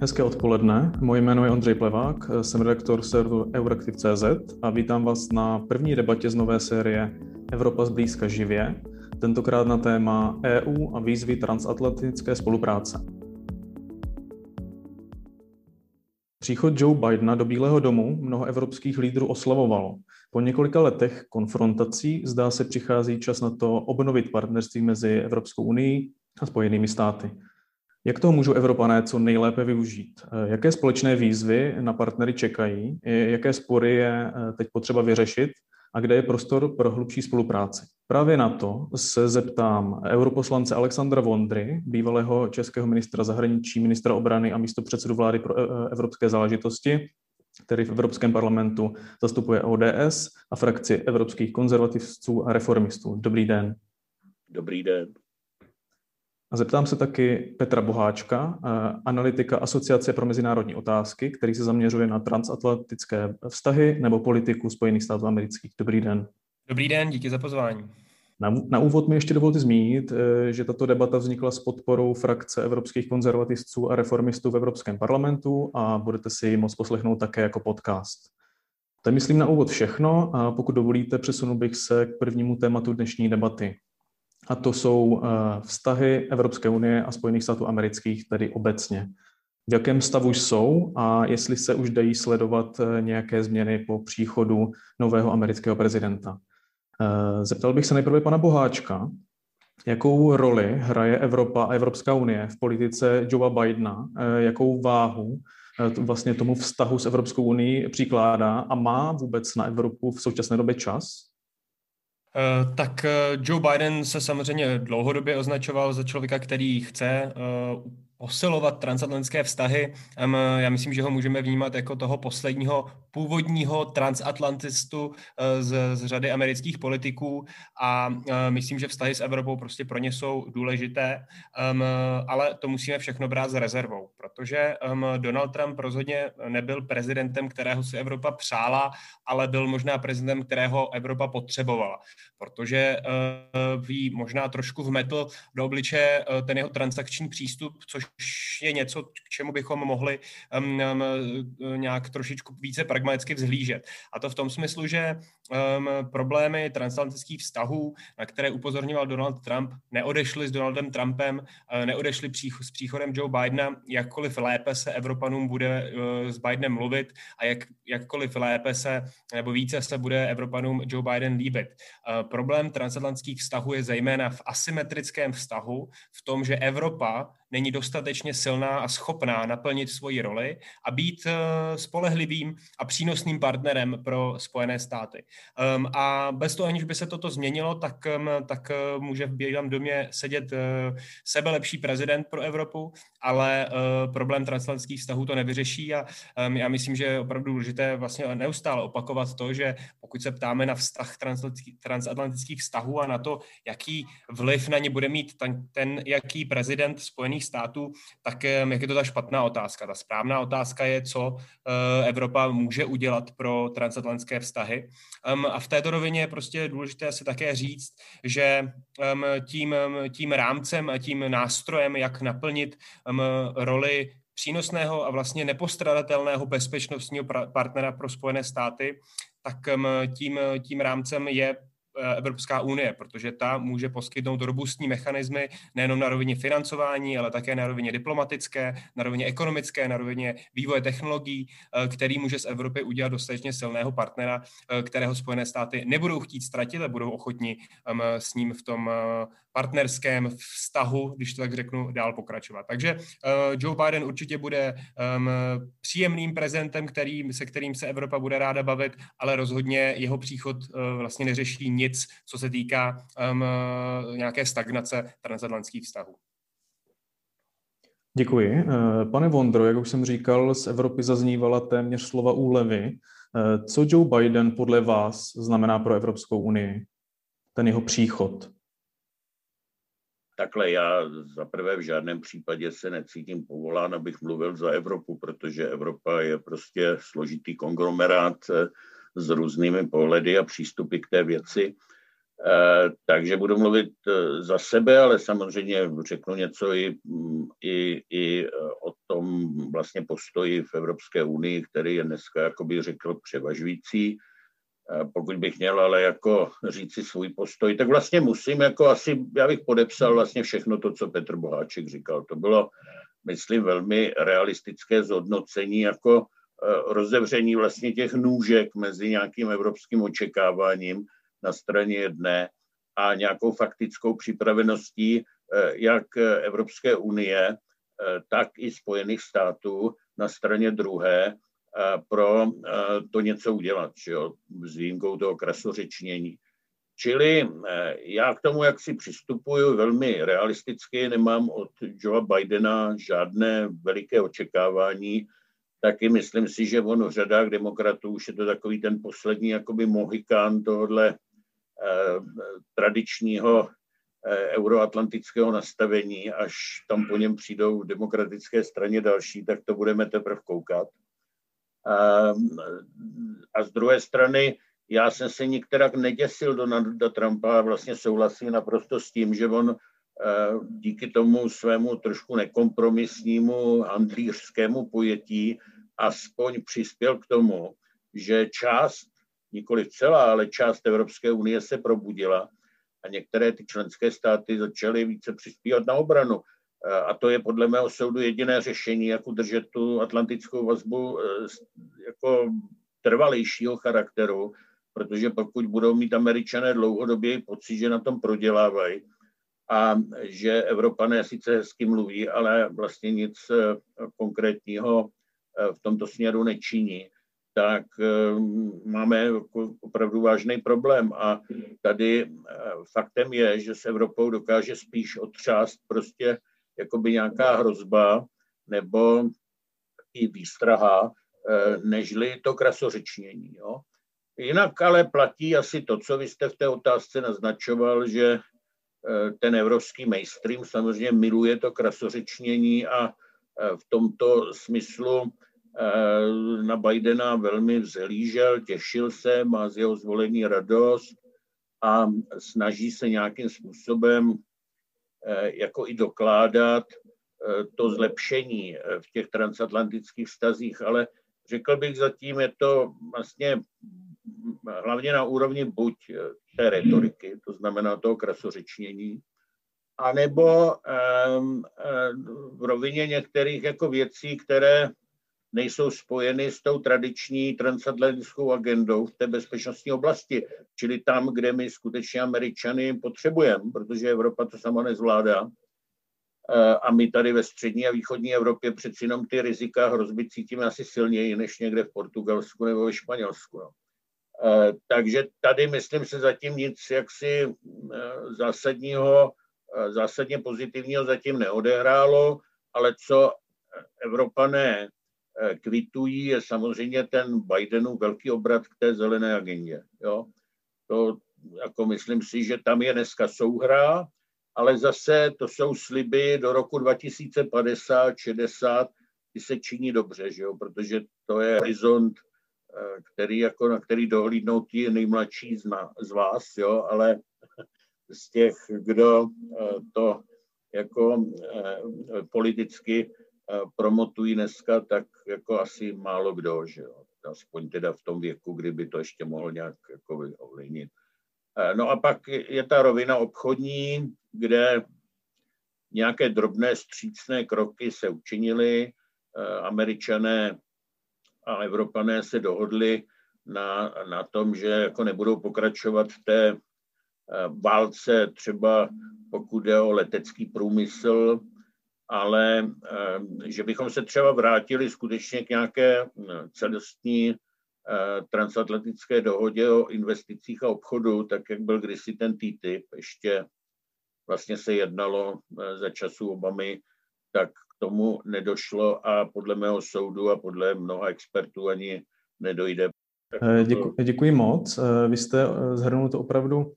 Hezké odpoledne, moje jméno je Ondřej Plevák, jsem redaktor serveru Euraktiv.cz a vítám vás na první debatě z nové série Evropa zblízka živě, tentokrát na téma EU a výzvy transatlantické spolupráce. Příchod Joe Bidena do Bílého domu mnoho evropských lídrů oslavovalo. Po několika letech konfrontací zdá se přichází čas na to obnovit partnerství mezi Evropskou unii a Spojenými státy. Jak toho můžou Evropané co nejlépe využít? Jaké společné výzvy na partnery čekají? Jaké spory je eh, teď potřeba vyřešit? A kde je prostor pro hlubší spolupráci? Právě na to se zeptám europoslance Alexandra Vondry, bývalého českého ministra zahraničí, ministra obrany a místo předsedu vlády pro eh, evropské záležitosti, který v Evropském parlamentu zastupuje ODS a frakci evropských konzervativců a reformistů. Dobrý den. Dobrý den. A zeptám se taky Petra Boháčka, eh, analytika Asociace pro mezinárodní otázky, který se zaměřuje na transatlantické vztahy nebo politiku Spojených států amerických. Dobrý den. Dobrý den, díky za pozvání. Na, na úvod mi ještě dovolte zmínit, eh, že tato debata vznikla s podporou frakce evropských konzervativců a reformistů v Evropském parlamentu a budete si ji moct poslechnout také jako podcast. To je, myslím, na úvod všechno a pokud dovolíte, přesunu bych se k prvnímu tématu dnešní debaty. A to jsou eh, vztahy Evropské unie a Spojených států amerických, tedy obecně. V jakém stavu jsou a jestli se už dají sledovat eh, nějaké změny po příchodu nového amerického prezidenta. Eh, zeptal bych se nejprve pana Boháčka, jakou roli hraje Evropa a Evropská unie v politice Joea Bidena, jakou váhu vlastně tomu vztahu s Evropskou unii přikládá a má vůbec na Evropu v současné době čas? Tak Joe Biden se samozřejmě dlouhodobě označoval za člověka, který chce posilovat transatlantské vztahy. Já myslím, že ho můžeme vnímat jako toho posledního původního transatlantistu eh, z, z řady amerických politiků. A eh, myslím, že vztahy s Evropou prostě pro ně jsou důležité, ale to musíme všechno brát s rezervou, protože Donald Trump rozhodně nebyl prezidentem, kterého si Evropa přála, ale byl možná prezidentem, kterého Evropa potřebovala, protože eh, ví možná trošku vmetl do obliče ten jeho transakční přístup, což je něco, k čemu bychom mohli um, um, nějak trošičku více pragmaticky vzhlížet. A to v tom smyslu, že um, problémy transatlantických vztahů, na které upozorňoval Donald Trump, neodešly s Donaldem Trumpem, uh, neodešly přích, s příchodem Joe Bidena, jakkoliv lépe se Evropanům bude uh, s Bidenem mluvit a jak, jakkoliv lépe se nebo více se bude Evropanům Joe Biden líbit. Uh, problém transatlantických vztahů je zejména v asymetrickém vztahu, v tom, že Evropa není dostatečně silná a schopná naplnit svoji roli a být eh, spolehlivým a přínosným partnerem pro Spojené státy. Ehm, a bez toho, aniž by se toto změnilo, tak, ehm, tak eh, může v Bílém domě sedět eh, sebelepší prezident pro Evropu, ale problém transatlantických vztahů to nevyřeší a ehm, já myslím, že je opravdu důležité vlastně neustále opakovat to, že pokud se ptáme na vztah transatlantických vztahů a na to, jaký vliv na ně bude mít ten, ten jaký prezident Spojených Spojených tak jak je to ta špatná otázka. Ta správná otázka je, co eh, Evropa může udělat pro transatlantské vztahy. A v této rovině je prostě důležité si také říct, že tím, tím rámcem a tím nástrojem, jak naplnit roli přínosného a vlastně nepostradatelného bezpečnostního partnera pro Spojené státy, tak tím, tím rámcem je Evropská unie, protože ta může poskytnout robustní mechanismy nejenom na rovině financování, ale také na rovině diplomatické, na rovině ekonomické, na rovině vývoje technologií, eh, který může z Evropy udělat dostatečně silného partnera, eh, kterého Spojené státy nebudou chtít ztratit a budou ochotni s ním v tom partnerském vztahu, když to tak řeknu, dál pokračovat. Takže Joe Biden určitě bude příjemným prezentem, který, se kterým se Evropa bude ráda bavit, ale rozhodně jeho příchod vlastně neřeší nic nic, co se týká um, nějaké stagnace transatlantských vztahů. Děkuji. Eh, pane Vondro, jak už jsem říkal, z Evropy zaznívala téměř slova úlevy. Eh, co Joe Biden podle vás znamená pro Evropskou unii? Ten jeho příchod? Takhle já za prvé v žádném případě se necítím povolán, abych mluvil za Evropu, protože Evropa je prostě složitý konglomerát s různými pohledy a přístupy k té věci. Eh, takže budu mluvit eh, za sebe, ale samozřejmě řeknu něco i, mm, i, i eh, o tom vlastně postoji v Evropské unii, který je dneska, jako bych řekl, převažující. Pokud bych měl ale jako říci svůj postoj, tak vlastně musím jako asi, já bych podepsal vlastně všechno to, co Petr Boháček říkal. To bylo, myslím, velmi realistické zhodnocení jako rozevření vlastně těch nůžek mezi nějakým evropským očekáváním na straně jedné a nějakou faktickou připraveností eh, jak Evropské unie, eh, tak i Spojených států na straně druhé pro to něco udělat, že jo, s výjimkou toho krasořečnění. Čili já k tomu, jak si přistupuju, velmi realisticky, nemám od Joea Bidena žádné veliké očekávání, taky myslím si, že on v řadách demokratů už je to takový ten poslední jakoby mohikán tohohle eh, tradičního eh, euroatlantického nastavení, až tam po něm přijdou v demokratické straně další, tak to budeme teprve koukat. Ehm, a z druhé strany, já jsem se nikterak neděsil Donalda Trumpa a vlastně souhlasím naprosto s tím, že on díky tomu svému trošku nekompromisnímu handlířskému pojetí aspoň přispěl k tomu, že část, nikoli celá, ale část Evropské unie se probudila a některé ty členské státy začaly více přispívat na obranu. A to je podle mého soudu jediné řešení, jak udržet tu atlantickou vazbu eh, jako trvalejšího charakteru, protože pokud budou mít američané dlouhodobě pocit, že na tom prodělávají a že Evropané sice hezky mluví, ale vlastně nic eh, konkrétního eh, v tomto směru nečiní, tak máme jako opravdu vážný problém. A tady faktem je, že s Evropou dokáže spíš otřást prostě jakoby nějaká hrozba nebo i výstraha, eh, nežli to krasořečnění. Jo. Jinak ale platí asi to, co vy jste v té otázce naznačoval, že eh, ten evropský mainstream samozřejmě miluje to krasořečnění a eh, v tomto smyslu na Bidena velmi vzhlížel, těšil se, má z jeho zvolení radost a snaží se nějakým způsobem Eh, jako i dokládat eh, to zlepšení eh, v těch transatlantických vztazích, ale řekl bych zatím, je to vlastně hlavně na úrovni buď té retoriky, to znamená toho krasořečnění, anebo v rovině některých jako věcí, které nejsou spojeny s tou tradiční transatlantickou agendou v té bezpečnostní oblasti, čili tam, kde my skutečně Američany potřebujeme, protože Evropa to sama nezvládá. Eh, a my tady ve střední a východní Evropě přeci jenom ty rizika hrozby cítíme asi silněji než někde v Portugalsku nebo ve Španělsku. No. Eh, takže tady, myslím se, zatím nic jaksi eh, zásadního, zásadně pozitivního zatím neodehrálo, ale co Evropané kvitují, je samozřejmě ten Bidenův velký obrat k té zelené agendě. Jo? To jako myslím si, že tam je dneska souhra, ale zase to jsou sliby do roku 2050, 60, ty se činí dobře, že jo? protože to je horizont, eh, který jako, na který dohlídnou ti nejmladší z, na, z vás, jo? ale z těch, kdo eh, to jako politicky promotují dneska, tak jako asi málo kdo, že jo. Aspoň teda v tom věku, kdyby to ještě mohl nějak jako ovlivnit. No a pak je ta rovina obchodní, kde nějaké drobné střícné kroky se učinily. Američané a Evropané se dohodli na, na tom, že jako nebudou pokračovat v té válce, třeba pokud jde o letecký průmysl, ale eh, že bychom se třeba vrátili skutečně k nějaké eh, celostní eh, transatlantické dohodě o investicích a obchodu, tak jak byl kdysi ten TTIP, ještě vlastně se jednalo za času Obamy, tak k tomu nedošlo a podle mého soudu a podle mnoha expertů ani nedojde. Děkuji, děkuji moc. Vy jste zhrnul to opravdu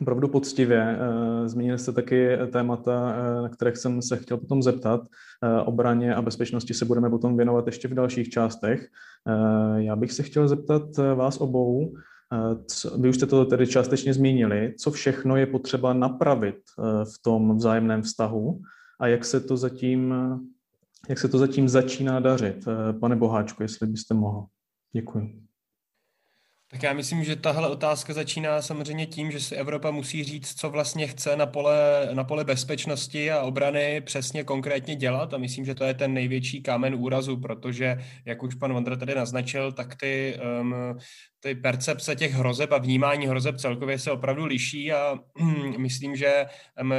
opravdu poctivě. Eh, zmínili jste taky témata, eh, na kterých jsem se chtěl potom zeptat. Eh, obraně a bezpečnosti se budeme potom věnovat ještě v dalších částech. Já bych se chtěl zeptat vás obou, vy už jste to tedy částečně zmínili, co všechno je potřeba napravit v tom vzájemném vztahu a jak se to zatím Jak se to zatím začíná dařit? Pane Boháčku, jestli byste mohl. Děkuji. Tak já myslím, že tahle otázka začíná samozřejmě tím, že si Evropa musí říct, co vlastně chce na pole, na pole bezpečnosti a obrany přesně konkrétně dělat. A myslím, že to je ten největší kámen úrazu, protože, jak už pan Vondra tady naznačil, tak ty um, ty percepce těch hrozeb a vnímání hrozeb celkově se opravdu liší. A myslím, že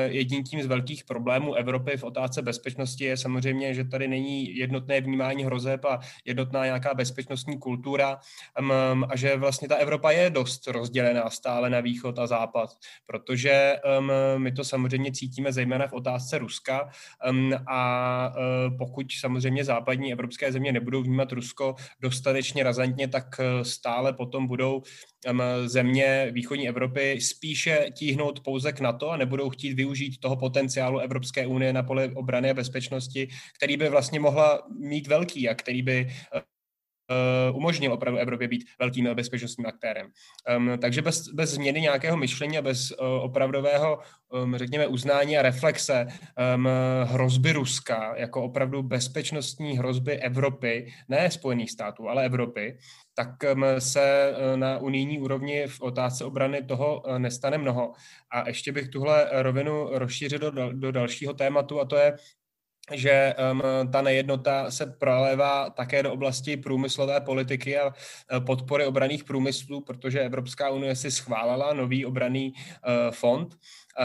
jedním tím z velkých problémů Evropy v otázce bezpečnosti je samozřejmě, že tady není jednotné vnímání hrozeb a jednotná nějaká bezpečnostní kultura. A že vlastně ta Evropa je dost rozdělená stále na východ a západ, protože my to samozřejmě cítíme zejména v otázce Ruska a e, pokud samozřejmě západní evropské země nebudou vnímat Rusko dostatečně razantně, tak e, stále potom budou země východní Evropy spíše tíhnout pouze k NATO a nebudou chtít využít toho potenciálu Evropské unie na poli obrany a bezpečnosti, který by vlastně mohla mít velký a který by uh, umožnil opravdu Evropě být velkým bezpečnostním aktérem. Um, takže bez, bez změny nějakého myšlení a bez uh, opravdového, um, řekněme, uznání a reflexe um, hrozby Ruska jako opravdu bezpečnostní hrozby Evropy, ne Spojených států, ale Evropy, tak se uh, na unijní úrovni v otázce obrany toho nestane mnoho. A ještě bych tuhle rovinu rozšířil do, do dalšího tématu, a to je že um, ta nejednota se prolévá také do oblasti průmyslové politiky a podpory obraných průmyslů, protože Evropská unie si schválila nový obraný uh, fond,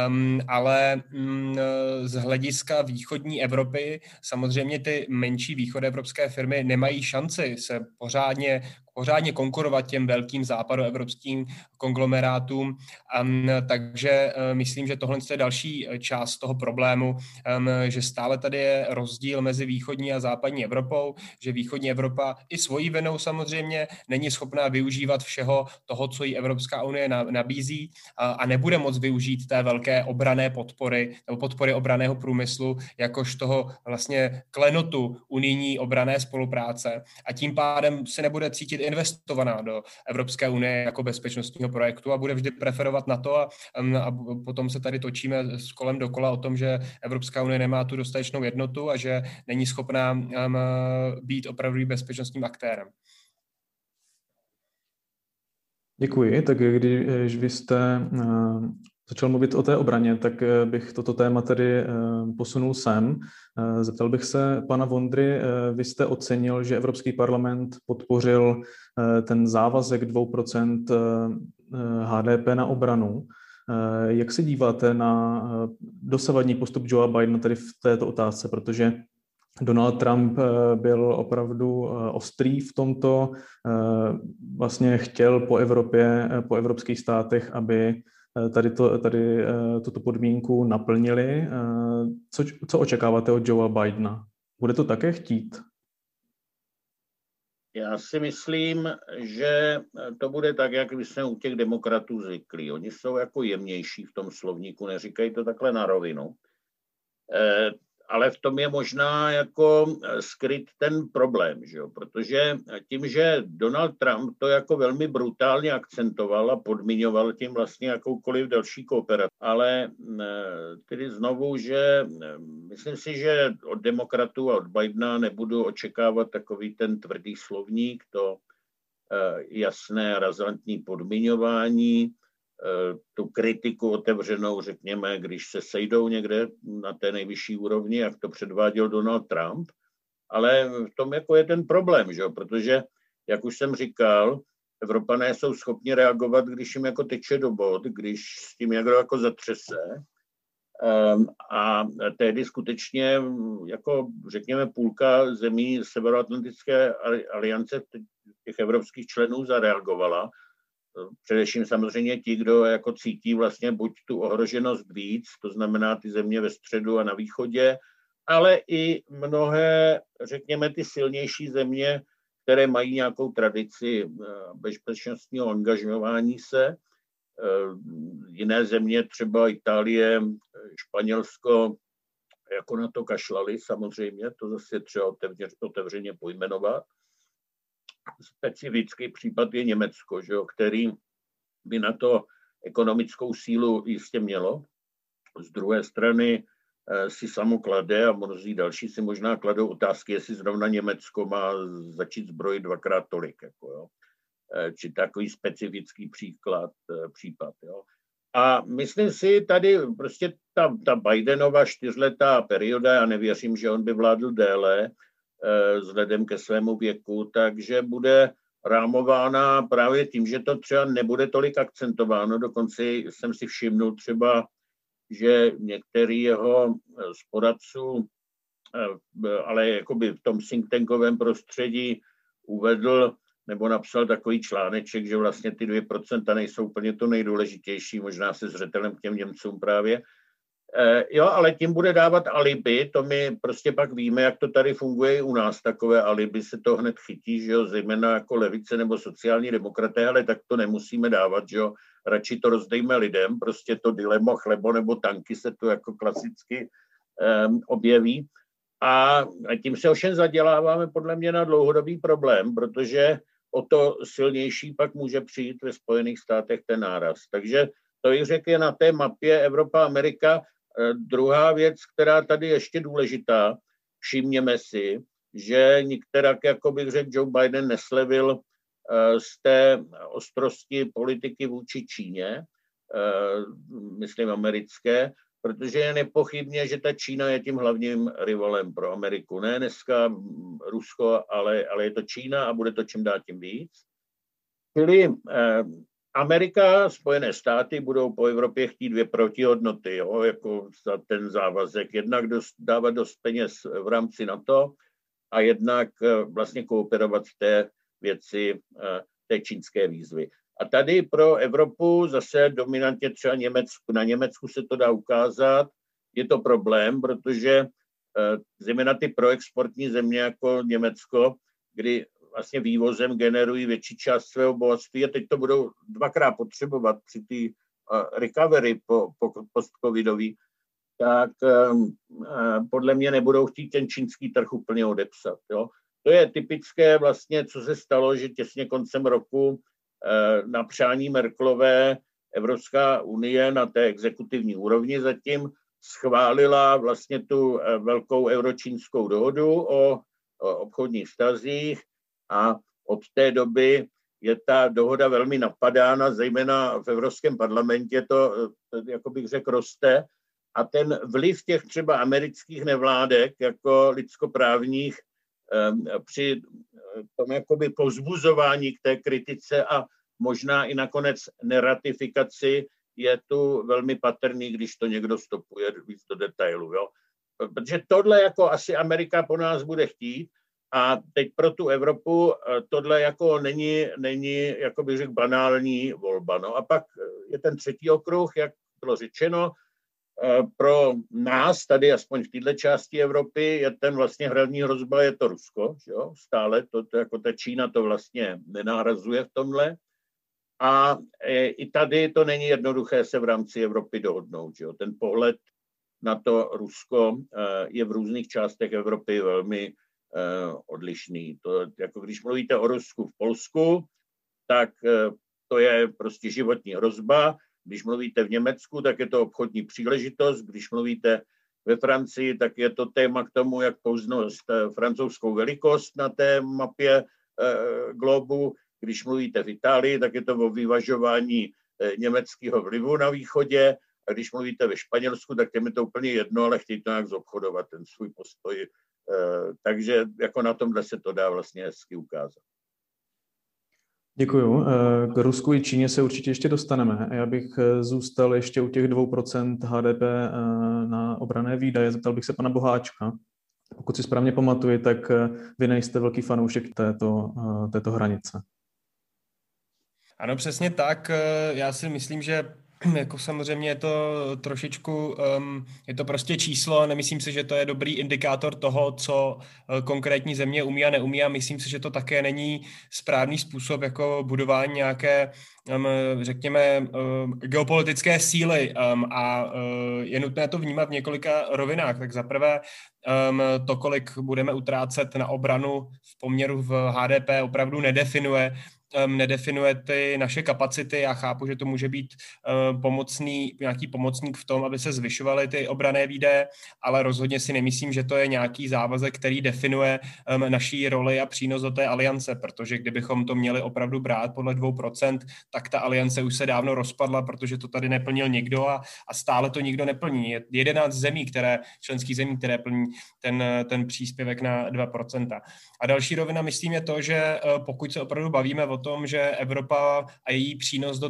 um, ale um, z hlediska východní Evropy samozřejmě ty menší východoevropské firmy nemají šanci se pořádně pořádně konkurovat těm velkým západoevropským konglomerátům. Um, takže uh, myslím, že tohle je další eh, část toho problému, um, že stále tady je rozdíl mezi východní a západní Evropou, že východní Evropa i svojí vinou samozřejmě není schopná využívat všeho toho, co jí Evropská unie nabízí a, a nebude moc využít té velké obrané podpory nebo podpory obraného průmyslu, jakož toho vlastně klenotu unijní obrané spolupráce a tím pádem se nebude cítit investovaná do Evropské unie jako bezpečnostního projektu a bude vždy preferovat na to a, a potom se tady točíme s kolem dokola o tom, že Evropská unie nemá tu dostatečnou jednotu a že není schopná um, být opravdu bezpečnostním aktérem. Děkuji. Tak když vy jste začal mluvit o té obraně, tak eh, bych toto téma tedy eh, posunul sem. Eh, zeptal bych se pana Vondry, vy jste ocenil, že Evropský parlament podpořil ten závazek 2% HDP na obranu. Jak se díváte na dosavadní postup Joea Bidena tady v této otázce, protože Donald Trump byl opravdu ostrý v tomto, vlastně chtěl po Evropě, po evropských státech, aby tady, to, tady eh, tuto podmínku naplnili. Eh, co, co očekáváte od Joea Bidena? Bude to také chtít? Já si myslím, že to bude tak, jak my jsme u těch demokratů zvyklí. Oni jsou jako jemnější v tom slovníku, neříkají to takhle na rovinu ale v tom je možná jako eh, skryt ten problém, že jo? protože tím, že Donald Trump to jako velmi brutálně akcentoval a podmiňoval tím vlastně jakoukoliv další kooperaci, ale eh, tedy znovu, že eh, myslím si, že od demokratů a od Bidena nebudu očekávat takový ten tvrdý slovník, to jasné razantní podmiňování, Eh, tu kritiku otevřenou, řekněme, když se sejdou někde na té nejvyšší úrovni, jak to předváděl Donald Trump. Ale v tom jako je ten problém, že? protože, jak už jsem říkal, Evropané jsou schopni reagovat, když jim jako teče do bod, když s tím někdo jako zatřese. Ehm, a tehdy skutečně, jako řekněme, půlka zemí Severoatlantické aliance těch evropských členů zareagovala Především samozřejmě ti, kdo jako cítí vlastně buď tu ohroženost víc, to znamená ty země ve středu a na východě, ale i mnohé, řekněme, ty silnější země, které mají nějakou tradici eh, bezpečnostního angažování se. Eh, jiné země, třeba Itálie, Španělsko, jako na to kašlali samozřejmě, to zase třeba otevřeně pojmenovat specifický případ je Německo, že jo, který by na to ekonomickou sílu jistě mělo. Z druhé strany si samo klade a mnozí další si možná kladou otázky, jestli zrovna Německo má začít zbrojit dvakrát tolik. Jako, jo. Či takový specifický příklad, případ. Jo. A myslím si tady prostě ta, ta Bidenova čtyřletá perioda, já nevěřím, že on by vládl déle eh, vzhledem ke svému věku, takže bude rámována právě tím, že to třeba nebude tolik akcentováno. Dokonce jsem si všimnul třeba, že některý jeho z poradců, eh, ale jakoby v tom think tankovém prostředí uvedl, nebo napsal takový článeček, že vlastně ty 2% nejsou úplně to nejdůležitější, možná se zřetelem k těm Němcům právě. E, jo, ale tím bude dávat alibi, to my prostě pak víme, jak to tady funguje i u nás, takové alibi se to hned chytí, že jo, zejména jako levice nebo sociální demokraté, ale tak to nemusíme dávat, že jo, radši to rozdejme lidem, prostě to dilema chlebo nebo tanky se to jako klasicky um, objeví. A tím se ovšem zaděláváme podle mě na dlouhodobý problém, protože o to silnější pak může přijít ve Spojených státech ten náraz. Takže to i řek je na té mapě Evropa-Amerika. Eh, druhá věc, která tady ještě důležitá, všimněme si, že některak, jako bych řekl, Joe Biden neslevil eh, z té ostrosti politiky vůči Číně, eh, myslím americké, protože je nepochybně, že ta Čína je tím hlavním rivalem pro Ameriku. Ne dneska Rusko, ale, ale je to Čína a bude to čím dál tím víc. Čili eh, Amerika, Spojené státy budou po Evropě chtít dvě protihodnoty, jo, jako za ten závazek. Jednak dost, dávat dost peněz v rámci NATO a jednak eh, vlastně kooperovat v té věci eh, té čínské výzvy. A tady pro Evropu zase dominantně třeba Německu, na Německu se to dá ukázat, je to problém, protože eh, zejména ty proexportní země jako Německo, kdy vlastně vývozem generují větší část svého bohatství a teď to budou dvakrát potřebovat při té uh, recovery po, po post-covidový, tak um, uh, podle mě nebudou chtít ten čínský trh úplně odepsat. Jo? To je typické vlastně, co se stalo, že těsně koncem roku Eh, na přání Merklové Evropská unie na té exekutivní úrovni zatím schválila vlastně tu eh, velkou euročínskou dohodu o, o obchodních vztazích a od té doby je ta dohoda velmi napadána, zejména v Evropském parlamentě to, to jako bych řekl, roste a ten vliv těch třeba amerických nevládek jako lidskoprávních při tom jakoby pozbuzování k té kritice a možná i nakonec neratifikaci je tu velmi patrný, když to někdo stopuje víc do detailu. Jo? Protože tohle jako asi Amerika po nás bude chtít a teď pro tu Evropu eh, tohle jako není, není jako bych řekl, banální volba. No a pak je ten třetí okruh, jak bylo řečeno, Eh, pro nás tady, aspoň v této části Evropy, je ten vlastně hlavní hrozba, je to Rusko, že jo? stále to, to, jako ta Čína to vlastně nenárazuje v tomhle. A i tady to není jednoduché se v rámci Evropy dohodnout. Že jo? Ten pohled na to Rusko je v různých částech Evropy velmi odlišný. To, jako když mluvíte o Rusku v Polsku, tak to je prostě životní hrozba když mluvíte v Německu, tak je to obchodní příležitost. Když mluvíte ve Francii, tak je to téma k tomu, jak pouznost eh, francouzskou velikost na té mapě eh, globu. Když mluvíte v Itálii, tak je to o vyvažování eh, německého vlivu na východě. A když mluvíte ve Španělsku, tak těm je to úplně jedno, ale chtějí to nějak zobchodovat, ten svůj postoj. Takže jako na tomhle se to dá vlastně hezky ukázat. Děkuju. Eh, k Rusku i Číně se určitě ještě dostaneme. Já bych eh, zůstal ještě u těch 2% HDP eh, na obrané výdaje. Zeptal bych se pana Boháčka. Pokud si správně pamatuji, tak vy nejste velký fanoušek této, této hranice. Ano, přesně tak. Já si myslím, že jako samozřejmě je to trošičku, um, je to prostě číslo, nemyslím si, že to je dobrý indikátor toho, co uh, konkrétní země umí a neumí a myslím si, že to také není správný způsob jako budování nějaké, um, řekněme, um, geopolitické síly um, a uh, je nutné to vnímat v několika rovinách. Tak zaprvé um, to, kolik budeme utrácet na obranu v poměru v HDP, opravdu nedefinuje um, nedefinuje ty naše kapacity. Já chápu, že to může být um, pomocný, nějaký pomocník v tom, aby se zvyšovaly ty obrané výdaje, ale rozhodně si nemyslím, že to je nějaký závazek, který definuje um, naší roli a přínos do té aliance, protože kdybychom to měli opravdu brát podle 2%, tak ta aliance už se dávno rozpadla, protože to tady neplnil nikdo a, a stále to nikdo neplní. Je 11 zemí, které, členských zemí, které plní ten, ten příspěvek na 2%. A další rovina, myslím, je to, že eh, pokud se opravdu bavíme o tom, že Evropa a její přínos do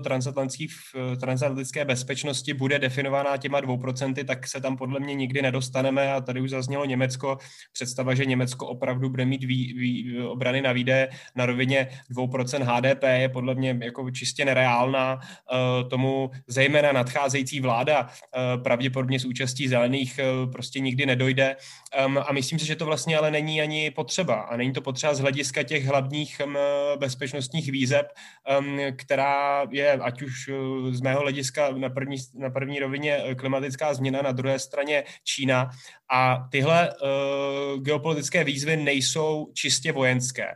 transatlantické bezpečnosti bude definovaná těma 2%, tak se tam podle mě nikdy nedostaneme a tady už zaznělo Německo. Představa, že Německo opravdu bude mít vý, vý, obrany na výdaje na rovině 2% HDP je podle mě jako čistě nereálná. Eh, tomu zejména nadcházející vláda eh, pravděpodobně s účastí zelených prostě nikdy nedojde a myslím si, že to vlastně ale není ani potřeba a není to potřeba z hlediska těch hlavních bezpečnostních výzeb, která je ať už uh, z mého hlediska na první, na první rovině uh, klimatická změna, na druhé straně Čína. A tyhle uh, geopolitické výzvy nejsou čistě vojenské.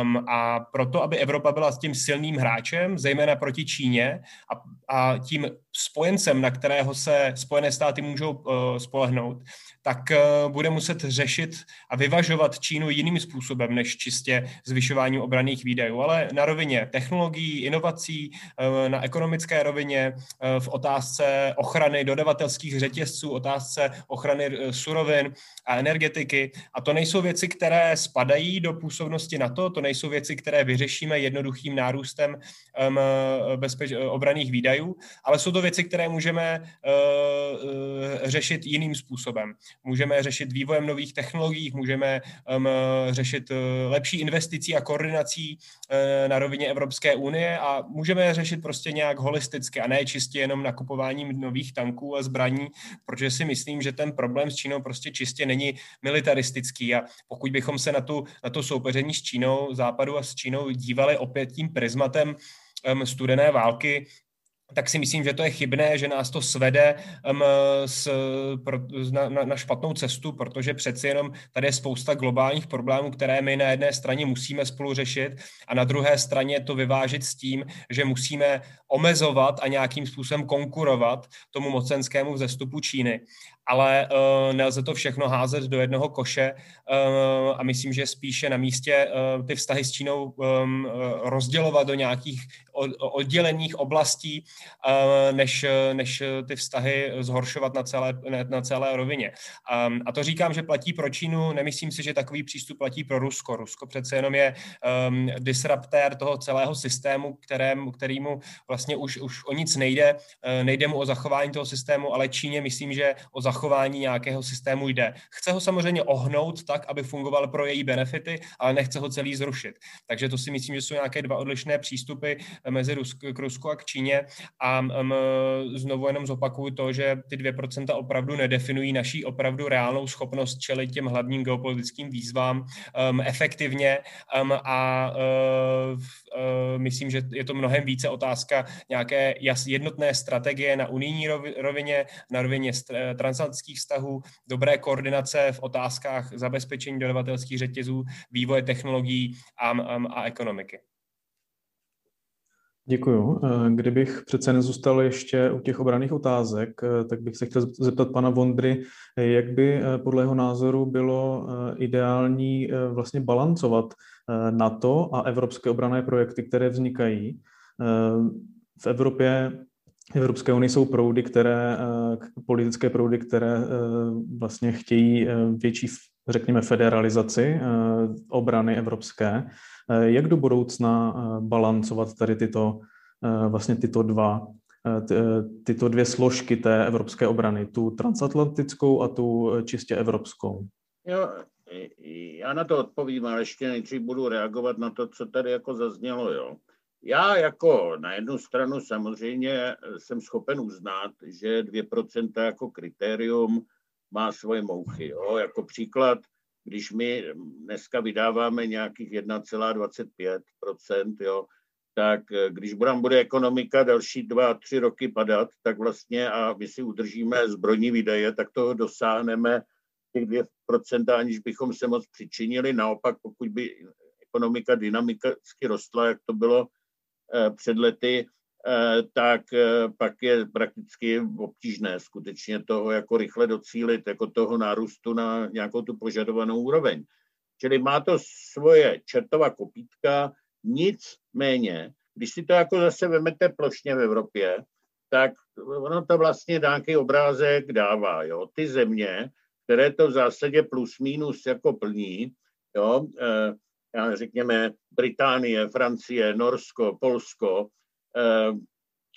Um, a proto, aby Evropa byla s tím silným hráčem, zejména proti Číně a, a tím spojencem, na kterého se Spojené státy můžou uh, spolehnout, tak uh, bude muset řešit a vyvažovat Čínu jiným způsobem než čistě zvyšováním obraných výdajů, ale na rovině technologií, inovací, uh, na ekonomické rovině, uh, v otázce ochrany dodavatelských řetězců, otázce ochrany surovin a energetiky. A to nejsou věci, které spadají do působnosti NATO, to nejsou věci, které vyřešíme jednoduchým nárůstem bezpeč- obraných výdajů, ale jsou to věci, které můžeme řešit jiným způsobem. Můžeme řešit vývojem nových technologií, můžeme um, řešit uh, lepší investicí a koordinací uh, na rovině Evropské unie a můžeme řešit prostě nějak holisticky a ne čistě jenom nakupováním nových tanků a zbraní, protože si myslím, že ten problém s Čínou prostě čistě není militaristický. A pokud bychom se na, tu, na to soupeření s Čínou, západu a s Čínou dívali opět tím prismatem um, studené války, tak si myslím, že to je chybné, že nás to svede um, s, pro, na, na, špatnou cestu, protože přeci jenom tady je spousta globálních problémů, které my na jedné straně musíme spolu řešit a na druhé straně to vyvážit s tím, že musíme omezovat a nějakým způsobem konkurovat tomu mocenskému vzestupu Číny. Ale uh, nelze to všechno házet do jednoho koše uh, a myslím, že spíše na místě uh, ty vztahy s Čínou um, rozdělovat do nějakých oddělených oblastí, než, než ty vztahy zhoršovat na celé, na celé rovině. A to říkám, že platí pro Čínu, nemyslím si, že takový přístup platí pro Rusko. Rusko přece jenom je um, disruptér toho celého systému, kterém, kterýmu vlastně už, už o nic nejde. Uh, nejde mu o zachování toho systému, ale Číně myslím, že o zachování nějakého systému jde. Chce ho samozřejmě ohnout tak, aby fungoval pro její benefity, ale nechce ho celý zrušit. Takže to si myslím, že jsou nějaké dva odlišné přístupy mezi Rusk, k Rusku a k Číně. A um, znovu jenom zopakuju to, že ty 2% opravdu nedefinují naší opravdu reálnou schopnost čelit těm hlavním geopolitickým výzvám um, efektivně um, a uh, uh, myslím, že je to mnohem více otázka nějaké jednotné strategie na unijní rovině, na rovině trans transatlantických vztahů, dobré koordinace v otázkách zabezpečení dodavatelských řetězů, vývoje technologií a, a, a ekonomiky. Děkuju. Eh, kdybych přece nezůstal ještě u těch obraných otázek, eh, tak bych se chtěl zeptat pana Vondry, jak by eh, podle jeho názoru bylo ideální vlastně balancovat NATO a evropské obrané projekty, které vznikají. V Evropě Evropské unii jsou proudy, které, eh, politické proudy, které eh, vlastně chtějí eh, větší, řekněme, federalizaci obrany evropské. Jak do budoucna balancovat tady tyto, vlastně tyto dva, tyto dvě složky té evropské obrany, tu transatlantickou a tu čistě evropskou? Jo, já na to odpovím, ale ještě nejdřív budu reagovat na to, co tady jako zaznělo. Jo. Já jako na jednu stranu samozřejmě jsem schopen uznat, že 2% jako kritérium má svoje mouchy. Jo? Jako příklad, když my dneska vydáváme nějakých 1,25%, jo, tak když nám bude ekonomika další dva, tři roky padat, tak vlastně a my si udržíme zbrojní výdaje, tak toho dosáhneme těch 2%, aniž bychom se moc přičinili. Naopak, pokud by ekonomika dynamicky rostla, jak to bylo před lety, tak pak je prakticky obtížné skutečně toho jako rychle docílit, jako toho nárůstu na nějakou tu požadovanou úroveň. Čili má to svoje čertová kopítka, nicméně, když si to jako zase vemete plošně v Evropě, tak ono to vlastně nějaký obrázek dává. Jo. Ty země, které to v zásadě plus minus jako plní, jo, eh, řekněme Británie, Francie, Norsko, Polsko, eh,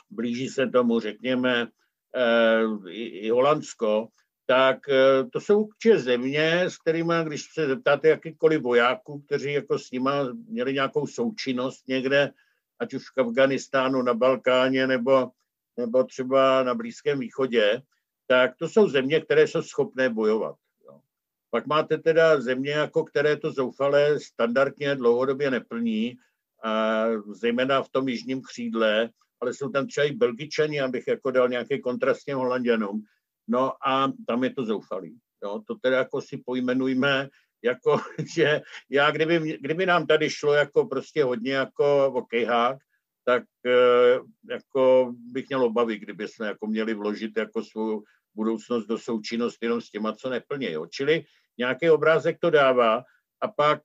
blíží se tomu, řekněme, eh, i, Holandsko, tak eh, to jsou určitě země, s kterými, když se zeptáte jakýkoliv vojáků, kteří jako s nimi měli nějakou součinnost někde, ať už v Afganistánu, na Balkáně nebo, nebo třeba na Blízkém východě, tak to jsou země, které jsou schopné bojovat. Jo. Pak máte teda země, jako které to zoufale standardně dlouhodobě neplní, zejména v tom jižním křídle, ale jsou tam třeba i Belgičani, abych jako dal nějaký kontrast těm Holanděnům, No a tam je to zoufalý. Jo, to teda jako si pojmenujme, jako, že já, kdyby, kdyby nám tady šlo jako prostě hodně jako o kejhák, tak eh, jako bych měl obavy, kdyby jsme jako měli vložit jako svou budoucnost do součinnosti jenom s těma, co neplně. Jo. Čili nějaký obrázek to dává a pak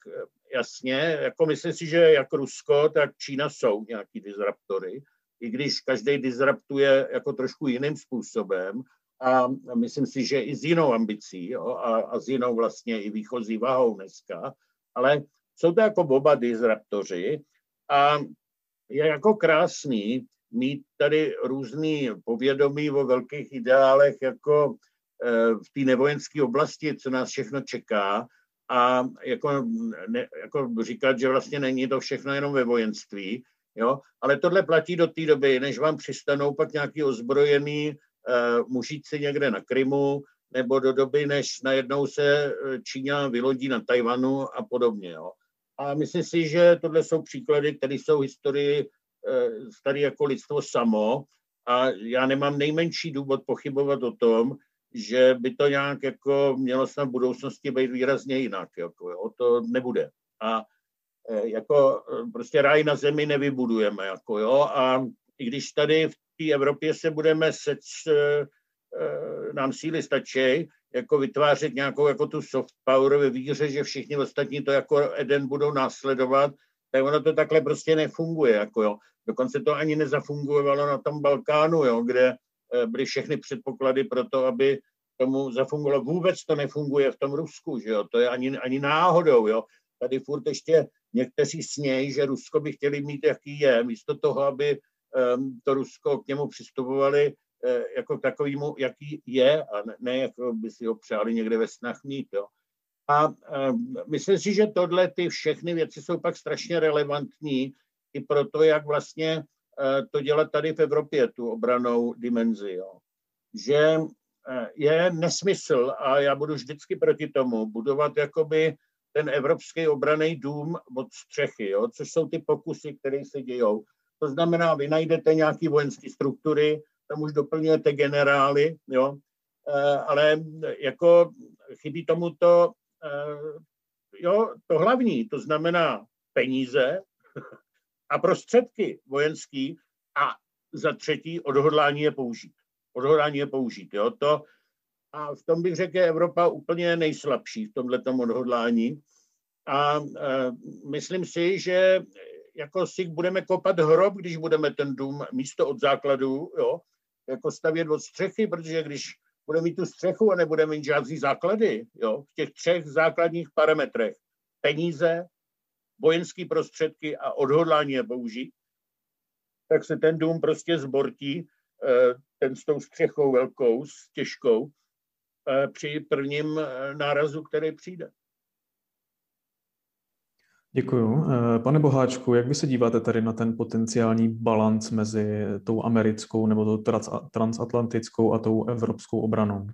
jasně, jako myslím si, že jak Rusko, tak Čína jsou nějaký disruptory, i když každý disruptuje jako trošku jiným způsobem a myslím si, že i s jinou ambicí jo, a, a s jinou vlastně i výchozí váhou dneska, ale jsou to jako oba disruptoři a je jako krásný mít tady různý povědomí o velkých ideálech jako e, v té nevojenské oblasti, co nás všechno čeká a jako, ne, jako říkat, že vlastně není to všechno jenom ve vojenství, jo? ale tohle platí do té doby, než vám přistanou pak nějaký ozbrojený Eh, mužíci někde na Krymu, nebo do doby, než najednou se eh, Číňa vylodí na Tajvanu a podobně. Jo. A myslím si, že tohle jsou příklady, které jsou v historii eh, starý jako lidstvo samo a já nemám nejmenší důvod pochybovat o tom, že by to nějak jako mělo snad v budoucnosti být výrazně jinak. Jako, jo. To nebude. A jako prostě ráj na zemi nevybudujeme. Jako, jo. A i když tady v té Evropě se budeme seč, eh, nám síly stačí, jako vytvářet nějakou jako tu soft power ve víře, že všichni ostatní to jako Eden budou následovat, tak ono to takhle prostě nefunguje. Jako jo. Dokonce to ani nezafungovalo na tom Balkánu, jo, kde byly všechny předpoklady pro to, aby tomu zafungovalo. Vůbec to nefunguje v tom Rusku, že jo? to je ani, ani náhodou. Jo? Tady furt ještě někteří snějí, že Rusko by chtěli mít, jaký je, místo toho, aby Ehm, to Rusko k němu přistupovali eh, jako k takovému, jaký je, a ne, ne jako by si ho přáli někde ve snách mít. Jo. A ehm, myslím si, že tohle, ty všechny věci jsou pak strašně relevantní i pro to, jak vlastně eh, to dělat tady v Evropě, tu obranou dimenzi. Jo. Že eh, je nesmysl, a já budu vždycky proti tomu, budovat jakoby ten evropský obraný dům od střechy, jo, což jsou ty pokusy, které se dějou. To znamená, vy najdete nějaké vojenské struktury, tam už doplňujete generály, jo, eh, ale jako chybí tomu to, eh, jo, to hlavní, to znamená peníze a prostředky vojenský a za třetí odhodlání je použít. Odhodlání je použít, jo, to a v tom bych řekl, je Evropa úplně nejslabší v tomhle odhodlání. A e, myslím si, že jako si budeme kopat hrob, když budeme ten dům místo od základu, jo, jako stavět od střechy, protože když budeme mít tu střechu a nebudeme mít žádný základy, jo, v těch třech základních parametrech, peníze, vojenské prostředky a odhodlání je použít, tak se ten dům prostě zbortí, eh, ten s tou střechou velkou, s těžkou, eh, při prvním eh, nárazu, který přijde. Děkuju. Eh, pane Boháčku, jak vy se díváte tady na ten potenciální balans mezi tou americkou nebo tou transatlantickou a tou evropskou obranou?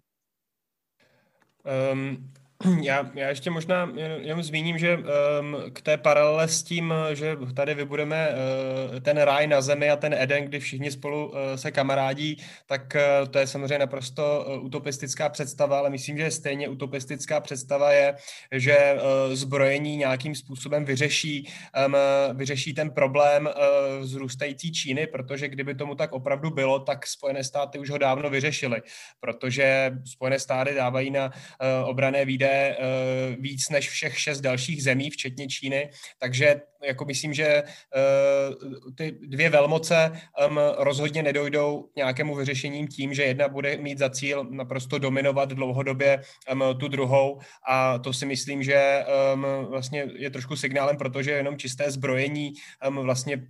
Um, Já, já ještě možná jenom zmíním, že um, k té paralele s tím, že tady vybudeme uh, ten ráj na zemi a ten Eden, kdy všichni spolu uh, se kamarádí, tak uh, to je samozřejmě naprosto uh, utopistická představa, ale myslím, že stejně utopistická představa je, že uh, zbrojení nějakým způsobem vyřeší, um, vyřeší ten problém uh, vzrůstající Číny, protože kdyby tomu tak opravdu bylo, tak Spojené státy už ho dávno vyřešily, protože Spojené státy dávají na uh, obrané výdaje uh, víc než všech šest dalších zemí, včetně Číny, takže jako myslím, že uh, ty dvě velmoce rozhodně nedojdou k nějakému vyřešením tím, že jedna bude mít za cíl naprosto dominovat dlouhodobě tu druhou. A to si myslím, že vlastně je trošku signálem, protože jenom čisté zbrojení vlastně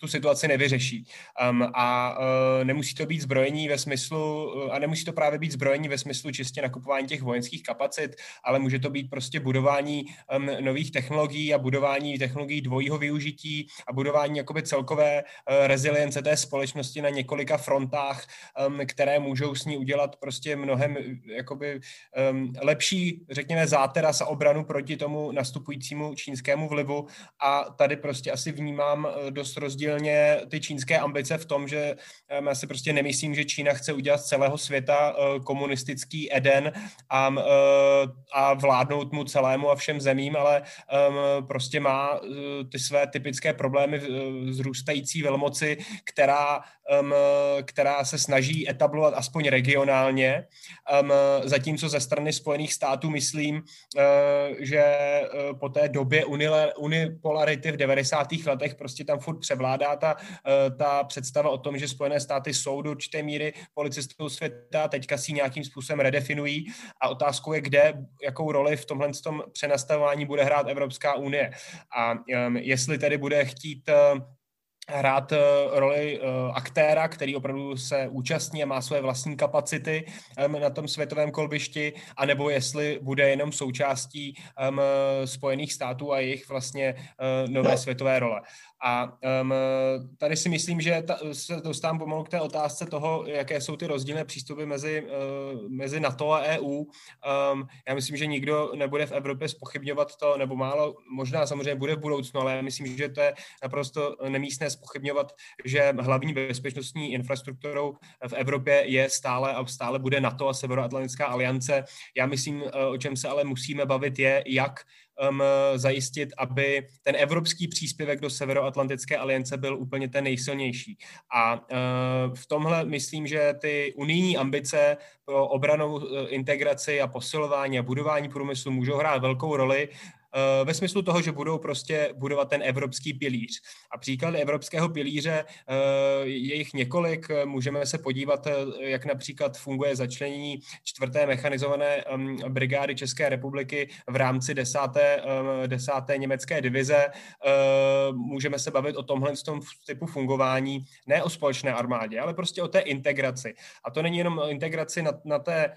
tu situaci nevyřeší. Um, a uh, nemusí to být zbrojení ve smyslu, uh, a nemusí to právě být zbrojení ve smyslu čistě nakupování těch vojenských kapacit, ale může to být prostě budování um, nových technologií a budování technologií dvojího využití a budování jakoby celkové uh, rezilience té společnosti na několika frontách, um, které můžou s ní udělat prostě mnohem jakoby um, lepší, řekněme, záteras a obranu proti tomu nastupujícímu čínskému vlivu a tady prostě asi vnímám dost rozdíl rozdílně ty čínské ambice v tom, že já si prostě nemyslím, že Čína chce udělat z celého světa eh, komunistický Eden a, eh, a vládnout mu celému a všem zemím, ale prostě má eh, ty své typické problémy zrůstající velmoci, která, ehm, která se snaží etablovat aspoň regionálně, ehm, zatímco ze strany Spojených států myslím, že po té době unipolarity v 90. letech prostě tam furt převládá ta, eh, ta představa o tom, že Spojené státy jsou do určité míry policistou světa, teďka si nějakým způsobem redefinují a otázkou je, kde, jakou roli v tomhle tom přenastavování bude hrát Evropská unie. A um, jestli tedy bude chtít uh, hrát roli aktéra, který opravdu se účastní a má své vlastní kapacity na tom světovém kolbišti, anebo jestli bude jenom součástí Spojených států a jejich vlastně nové světové role. A um, tady si myslím, že ta, se dostávám pomalu k té otázce toho, jaké jsou ty rozdílné přístupy mezi, uh, mezi NATO a EU. Um, já myslím, že nikdo nebude v Evropě spochybňovat to, nebo málo, možná samozřejmě bude v budoucnu, ale já myslím, že to je naprosto nemístné spochybňovat, že hlavní bezpečnostní infrastrukturou v Evropě je stále a stále bude NATO a Severoatlantická aliance. Já myslím, o čem se ale musíme bavit, je, jak um, zajistit, aby ten evropský příspěvek do Severoatlantické aliance byl úplně ten nejsilnější. A uh, v tomhle myslím, že ty unijní ambice pro obranou uh, integraci a posilování a budování průmyslu můžou hrát velkou roli ve smyslu toho, že budou prostě budovat ten evropský pilíř. A příklady evropského pilíře eh, je jich několik. Můžeme se podívat, eh, jak například funguje začlenění čtvrté mechanizované brigády České republiky v rámci desáté, desáté německé divize. Můžeme se bavit o tomhle tom typu fungování, ne o společné armádě, ale prostě o té integraci. A to není jenom integraci na, na té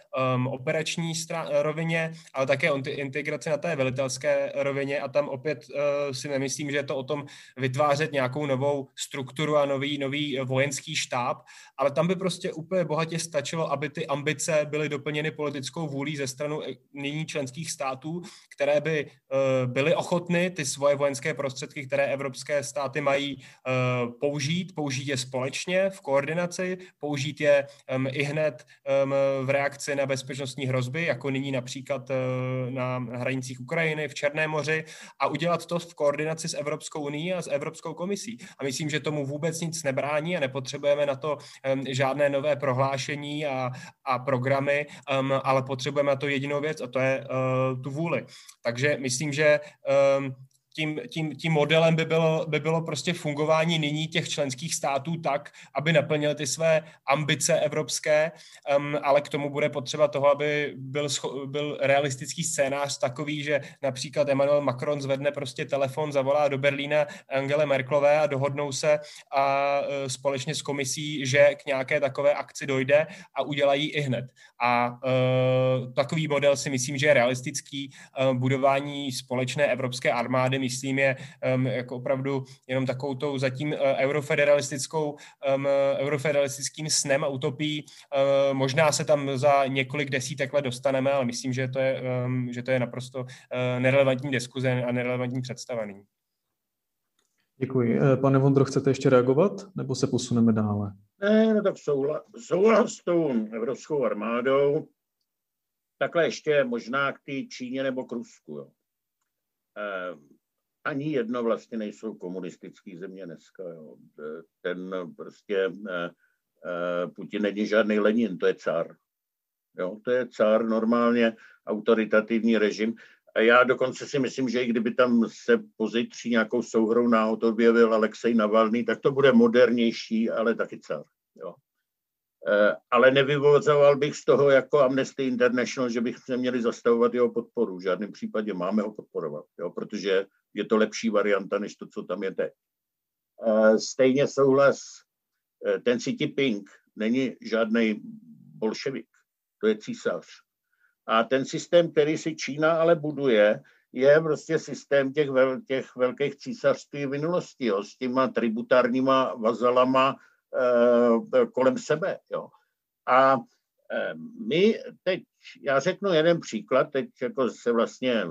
operační rovině, ale také integraci na té velitelské rovině a tam opět uh, si nemyslím, že je to o tom vytvářet nějakou novou strukturu a nový, nový vojenský štáb, ale tam by prostě úplně bohatě stačilo, aby ty ambice byly doplněny politickou vůlí ze stranu nyní členských států, které by uh, byly ochotny ty svoje vojenské prostředky, které evropské státy mají uh, použít, použít je společně v koordinaci, použít je um, i hned um, v reakci na bezpečnostní hrozby, jako nyní například uh, na hranicích Ukrajiny, v Čer Černé moři a udělat to v koordinaci s Evropskou unii a s Evropskou komisí. A myslím, že tomu vůbec nic nebrání a nepotřebujeme na to um, žádné nové prohlášení a, a programy, um, ale potřebujeme na to jedinou věc a to je uh, tu vůli. Takže myslím, že um, tím, tím, tím modelem by bylo, by bylo prostě fungování nyní těch členských států tak, aby naplnili ty své ambice evropské, um, ale k tomu bude potřeba toho, aby byl, scho- byl realistický scénář takový, že například Emmanuel Macron zvedne prostě telefon, zavolá do Berlína Angele Merklové a dohodnou se a uh, společně s komisí, že k nějaké takové akci dojde a udělají i hned. A uh, takový model si myslím, že je realistický. Uh, budování společné evropské armády myslím, je um, jako opravdu jenom takovou tou zatím uh, eurofederalistickou, um, eurofederalistickým snem a utopií. Uh, možná se tam za několik desítek let dostaneme, ale myslím, že to je, um, že to je naprosto uh, nerelevantní diskuze a nerelevantní představený. Děkuji. Pane Vondro, chcete ještě reagovat, nebo se posuneme dále? Ne, no tak souhlas, souhlas s tou evropskou armádou. Takhle ještě možná k té Číně nebo k Rusku. Jo. Ani jedno vlastně nejsou komunistické země dneska. Jo. Ten prostě eh, eh, Putin není žádný Lenin, to je cár. Jo, to je cár, normálně autoritativní režim. A já dokonce si myslím, že i kdyby tam se pozítří nějakou souhrou náhod objevil Alexej Navalný, tak to bude modernější, ale taky cár. Jo. E, ale nevyvozoval bych z toho jako Amnesty International, že bych se měli zastavovat jeho podporu. V žádném případě máme ho podporovat, jo, protože je to lepší varianta, než to, co tam je teď. E, stejně souhlas, e, ten Xi Jinping není žádný bolševik, to je císař a ten systém, který si Čína ale buduje, je prostě systém těch, vel, těch velkých císařství minulosti, jo, s těma tributárníma vazalama kolem sebe. Jo. A e, my teď, já řeknu jeden příklad, teď jako se vlastně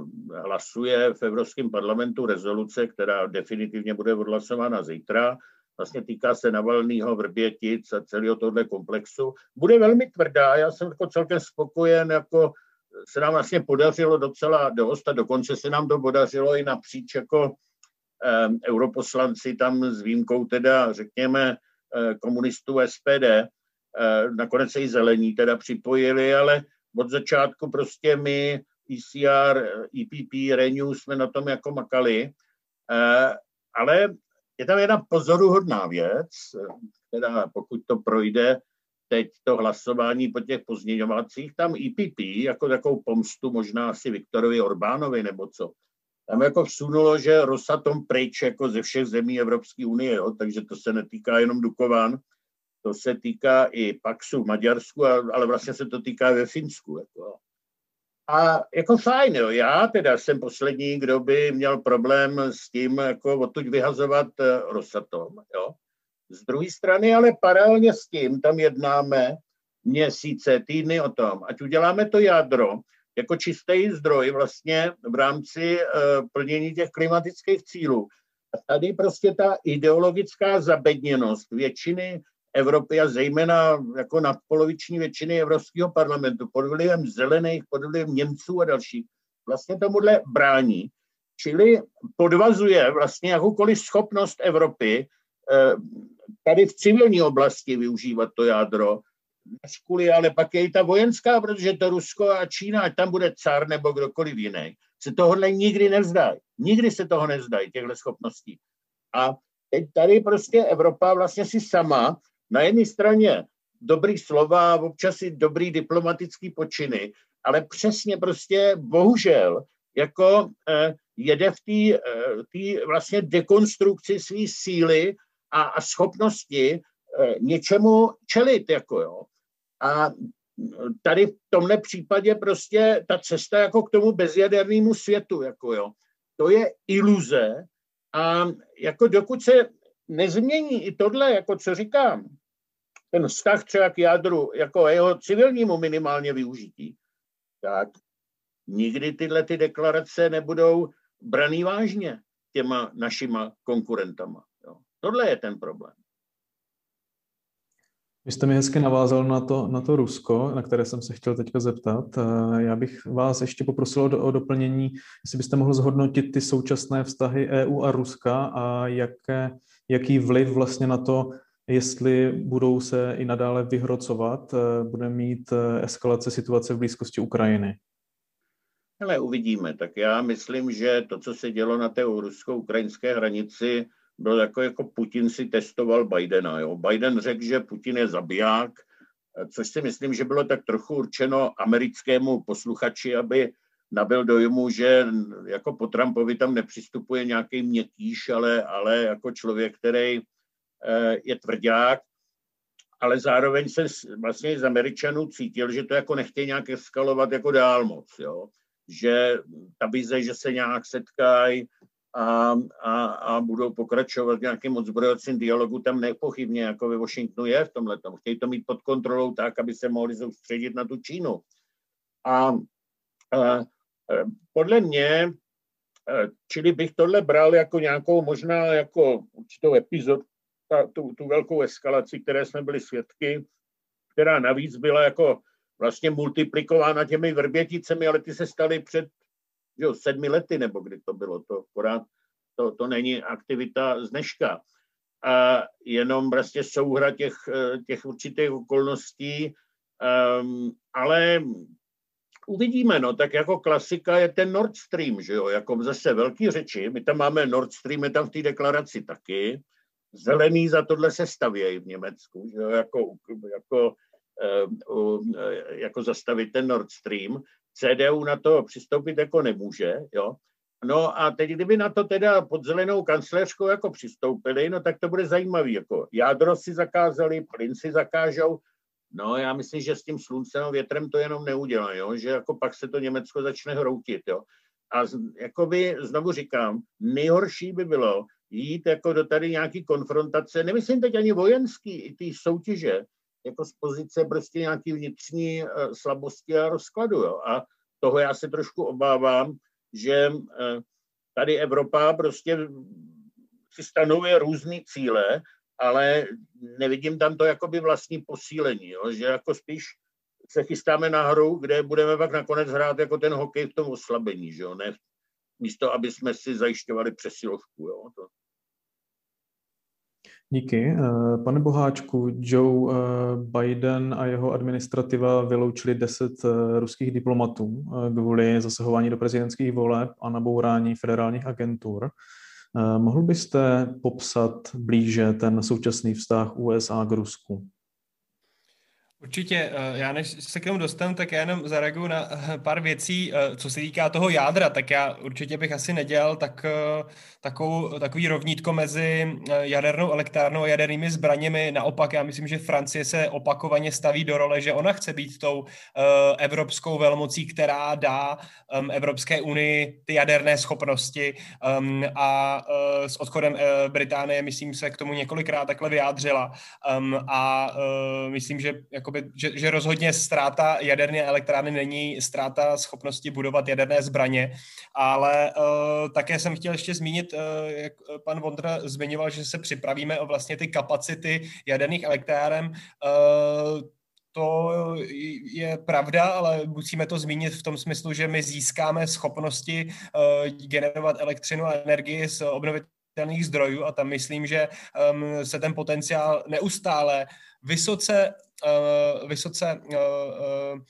hlasuje v Evropském parlamentu rezoluce, která definitivně bude odhlasována zítra, vlastně týká se Navalného, Vrbětic a celého tohle komplexu. Bude velmi tvrdá, já jsem jako celkem spokojen, jako se nám vlastně podařilo docela dost a dokonce se nám to podařilo i napříč jako um, europoslanci tam s výjimkou teda, řekněme, komunistů SPD, uh, nakonec se i zelení teda připojili, ale od začátku prostě my ECR, EPP, Renew jsme na tom jako makali, uh, ale je tam jedna pozoruhodná věc, která pokud to projde, teď to hlasování po těch pozměňovacích, tam IPP jako takovou pomstu možná asi Viktorovi Orbánovi nebo co, tam jako vsunulo, že Rosatom pryč jako ze všech zemí Evropské unie, jo, takže to se netýká jenom Dukovan, to se týká i Paxu v Maďarsku, ale vlastně se to týká ve Finsku. Jako. A jako fajn, jo. já teda jsem poslední, kdo by měl problém s tím, jako odtud vyhazovat eh, Rosatom, jo. Z druhé strany ale paralelně s tím tam jednáme měsíce, týdny o tom, ať uděláme to jádro jako čistý zdroj vlastně v rámci uh, plnění těch klimatických cílů. A tady prostě ta ideologická zabedněnost většiny Evropy a zejména jako nadpoloviční většiny Evropského parlamentu pod vlivem zelených, pod vlivem Němců a dalších vlastně tomuhle brání. Čili podvazuje vlastně jakoukoliv schopnost Evropy eh, tady v civilní oblasti využívat to jádro, kvůli, ale pak je i ta vojenská, protože to Rusko a Čína, ať tam bude car nebo kdokoliv jiný, se tohohle nikdy nevzdají. Nikdy se toho nevzdají, těchto schopností. A teď tady prostě Evropa vlastně si sama na jedné straně dobrý slova, občas i dobrý diplomatický počiny, ale přesně prostě bohužel jako eh, jede v té eh, vlastně dekonstrukci své síly a, a schopnosti eh, něčemu čelit. Jako jo. A tady v tomhle případě prostě ta cesta jako k tomu bezjadernému světu, jako jo, to je iluze a jako dokud se nezmění i tohle, jako co říkám, ten vztah třeba k jádru, jako jeho civilnímu minimálně využití, tak nikdy tyhle ty deklarace nebudou braný vážně těma našima konkurentama. Tohle je ten problém. Vy jste mi hezky navázal na to, na to Rusko, na které jsem se chtěl teďka zeptat. Já bych vás ještě poprosil o, o doplnění, jestli byste mohl zhodnotit ty současné vztahy EU a Ruska a jaké, jaký vliv vlastně na to, jestli budou se i nadále vyhrocovat, bude mít eskalace situace v blízkosti Ukrajiny. Ale uvidíme. Tak já myslím, že to, co se dělo na té rusko-ukrajinské hranici, byl jako, jako Putin si testoval Bidena. Jo. Biden řekl, že Putin je zabiják, což si myslím, že bylo tak trochu určeno americkému posluchači, aby nabil dojmu, že jako po Trumpovi tam nepřistupuje nějaký měkkýš, ale, ale jako člověk, který eh, je tvrdák, ale zároveň se vlastně z Američanů cítil, že to jako nechtějí nějak eskalovat jako dál moc, jo. že ta vize, že se nějak setkají, a, a, a budou pokračovat v nějakém odzbrojovacím dialogu, tam nepochybně jako ve Washingtonu je v tomhle. Chtějí to mít pod kontrolou tak, aby se mohli soustředit na tu Čínu. A, a podle mě, čili bych tohle bral jako nějakou možná jako určitou epizodu, tu, tu velkou eskalaci, které jsme byli svědky, která navíc byla jako vlastně multiplikována těmi vrběticemi, ale ty se staly před že sedmi lety, nebo kdy to bylo, to akorát, to, to není aktivita z dneška. A jenom vlastně souhra těch, těch určitých okolností, um, ale uvidíme, no, tak jako klasika je ten Nord Stream, že jo, jako zase velký řeči, my tam máme Nord Stream, je tam v té deklaraci taky, zelený za tohle se stavějí v Německu, že jo, jako, jako, jako zastavit ten Nord Stream, CDU na to přistoupit jako nemůže, jo. No a teď, kdyby na to teda pod zelenou kancléřkou jako přistoupili, no tak to bude zajímavý, jako jádro si zakázali, plyn si zakážou, no já myslím, že s tím sluncem a větrem to jenom neudělá, jo, že jako pak se to Německo začne hroutit, jo. A jakoby, znovu říkám, nejhorší by bylo jít jako do tady nějaký konfrontace, nemyslím teď ani vojenský, i ty soutěže, jako z pozice prostě nějaký vnitřní uh, slabosti a rozkladu. Jo. A toho já se trošku obávám, že uh, tady Evropa prostě si stanovuje různé cíle, ale nevidím tam to jakoby vlastní posílení, jo? že jako spíš se chystáme na hru, kde budeme pak nakonec hrát jako ten hokej v tom oslabení, že jo? ne místo, aby jsme si zajišťovali přesilovku. Jo? To, Díky. Eh, pane Boháčku, Joe eh, Biden a jeho administrativa vyloučili deset eh, ruských diplomatů kvůli zasahování do prezidentských voleb a nabourání federálních agentur. Mohl byste popsat blíže ten současný vztah USA k Rusku? Určitě, eh, já než se k tomu dostanu, tak já jenom zareaguju na eh, pár věcí, eh, co se týká toho jádra, tak já určitě bych asi nedělal tak, takovou, takový rovnítko mezi jadernou elektrárnou a jadernými zbraněmi. Naopak, já myslím, že Francie se opakovaně staví do role, že ona chce být tou evropskou velmocí, která dá Evropské unii ty jaderné schopnosti a s odchodem Británie, myslím, se k tomu několikrát takhle vyjádřila a myslím, že jako jakoby, že, že rozhodně ztráta jaderné elektrárny není ztráta schopnosti budovat jaderné zbraně, ale uh, také jsem chtěl ještě zmínit, uh, jak pan Vondra zmiňoval, že se připravíme o vlastně ty kapacity jaderných elektráren. Uh, to je pravda, ale musíme to zmínit v tom smyslu, že my získáme schopnosti uh, generovat elektřinu a energii z obnovitelných zdrojů a tam myslím, že um, se ten potenciál neustále vysoce uh, vysoce uh, uh,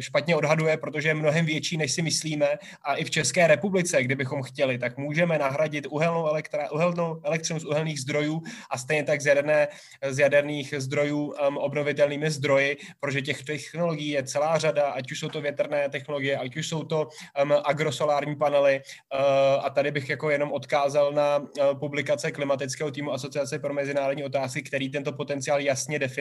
špatně odhaduje, protože je mnohem větší, než si myslíme. A i v České republice, kdybychom chtěli, tak můžeme nahradit uhelnou, elektra, uhelnou elektřinu z uhelných zdrojů a stejně tak z, jaderné, z jaderných zdrojů um, obnovitelnými zdroji, protože těch technologií je celá řada, ať už jsou to větrné technologie, ať už jsou to um, agrosolární panely. Uh, a tady bych jako jenom odkázal na uh, publikace klimatického týmu Asociace pro mezinárodní otázky, který tento potenciál jasně definuje.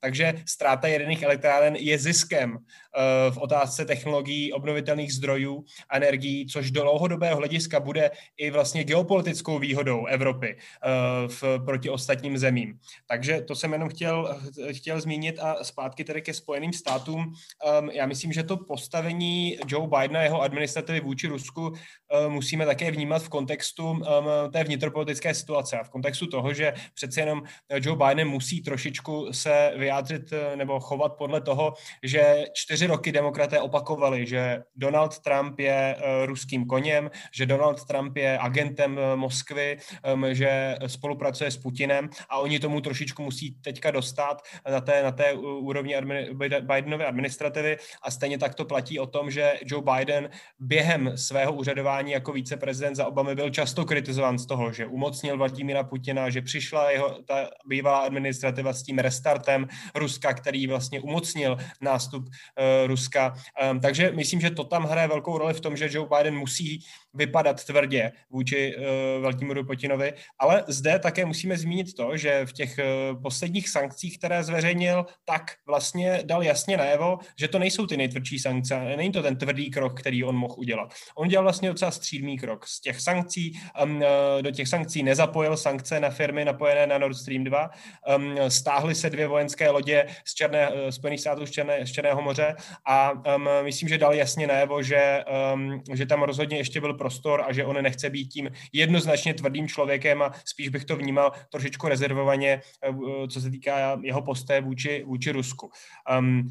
Takže ztráta jaderných elektráren je ziskem Eh, v otázce technologií obnovitelných zdrojů a energií, což do dlouhodobého hlediska bude i vlastně geopolitickou výhodou Evropy eh, v, proti ostatním zemím. Takže to jsem jenom chtěl, chtěl zmínit a zpátky tedy ke Spojeným státům. Ehm, já myslím, že to postavení Joe Bidena, jeho administrativy vůči Rusku eh, musíme také vnímat v kontextu ehm, té vnitropolitické situace a v kontextu toho, že přece jenom Joe Biden musí trošičku se vyjádřit nebo chovat podle toho, že čtyři roky demokraté opakovali, že Donald Trump je uh, ruským koněm, že Donald Trump je agentem uh, Moskvy, um, že spolupracuje s Putinem a oni tomu trošičku musí teďka dostat na té, na té úrovni admini- Bidenovy administrativy. A stejně tak to platí o tom, že Joe Biden během svého úřadování jako viceprezident za Obamy byl často kritizován z toho, že umocnil Vladimíra Putina, že přišla jeho ta bývalá administrativa s tím restartem Ruska, který vlastně umocnil nástup uh, Ruska. Um, takže myslím, že to tam hraje velkou roli v tom, že Joe Biden musí vypadat tvrdě vůči uh, Vladimíru Putinovi, ale zde také musíme zmínit to, že v těch uh, posledních sankcích, které zveřejnil, tak vlastně dal jasně najevo, že to nejsou ty nejtvrdší sankce, není to ten tvrdý krok, který on mohl udělat. On dělal vlastně docela střídmý krok. Z těch sankcí, um, do těch sankcí nezapojil sankce na firmy napojené na Nord Stream 2, um, stáhly se dvě vojenské lodě z Černé, uh, Spojených států z, Černé, z Černého moře a um, myslím, že dal jasně najevo, že, um, že tam rozhodně ještě byl prostor a že on nechce být tím jednoznačně tvrdým člověkem a spíš bych to vnímal trošičku rezervovaně, uh, co se týká jeho posté vůči, vůči Rusku. Um,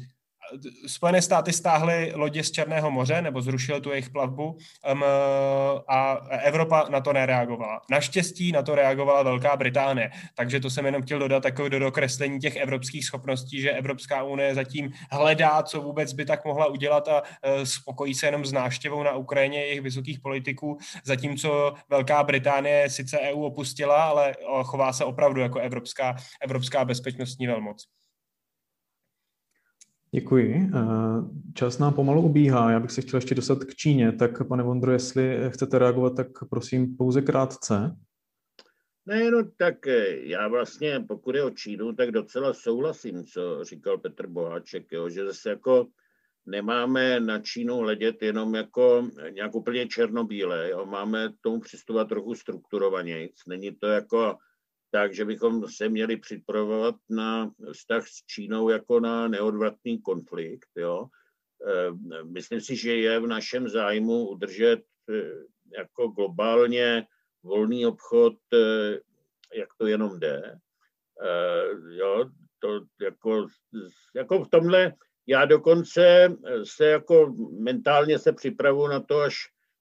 Spojené státy stáhly lodě z Černého moře nebo zrušily tu jejich plavbu um, a Evropa na to nereagovala. Naštěstí na to reagovala Velká Británie, takže to jsem jenom chtěl dodat takové do dokreslení těch evropských schopností, že Evropská unie zatím hledá, co vůbec by tak mohla udělat a uh, spokojí se jenom s návštěvou na Ukrajině jejich vysokých politiků, zatímco Velká Británie sice EU opustila, ale chová se opravdu jako evropská, evropská bezpečnostní velmoc. Děkuji. Eh, čas nám pomalu ubíhá. Já bych se chtěl ještě dostat k Číně. Tak pane Vondro, jestli chcete reagovat, tak prosím pouze krátce. Ne, no tak eh, já vlastně, pokud je o Čínu, tak docela souhlasím, co říkal Petr Boháček, jo, že zase jako nemáme na Čínu hledět jenom jako nějak úplně černobíle, jo, máme tomu přistupovat trochu strukturovanějc. Není to jako takže bychom se měli připravovat na vztah s Čínou jako na neodvratný konflikt. Jo. Eh, myslím si, že je v našem zájmu udržet eh, jako globálně volný obchod, eh, jak to jenom jde. Jo, to jako, jako v tomhle já dokonce se jako mentálně se připravu na to, až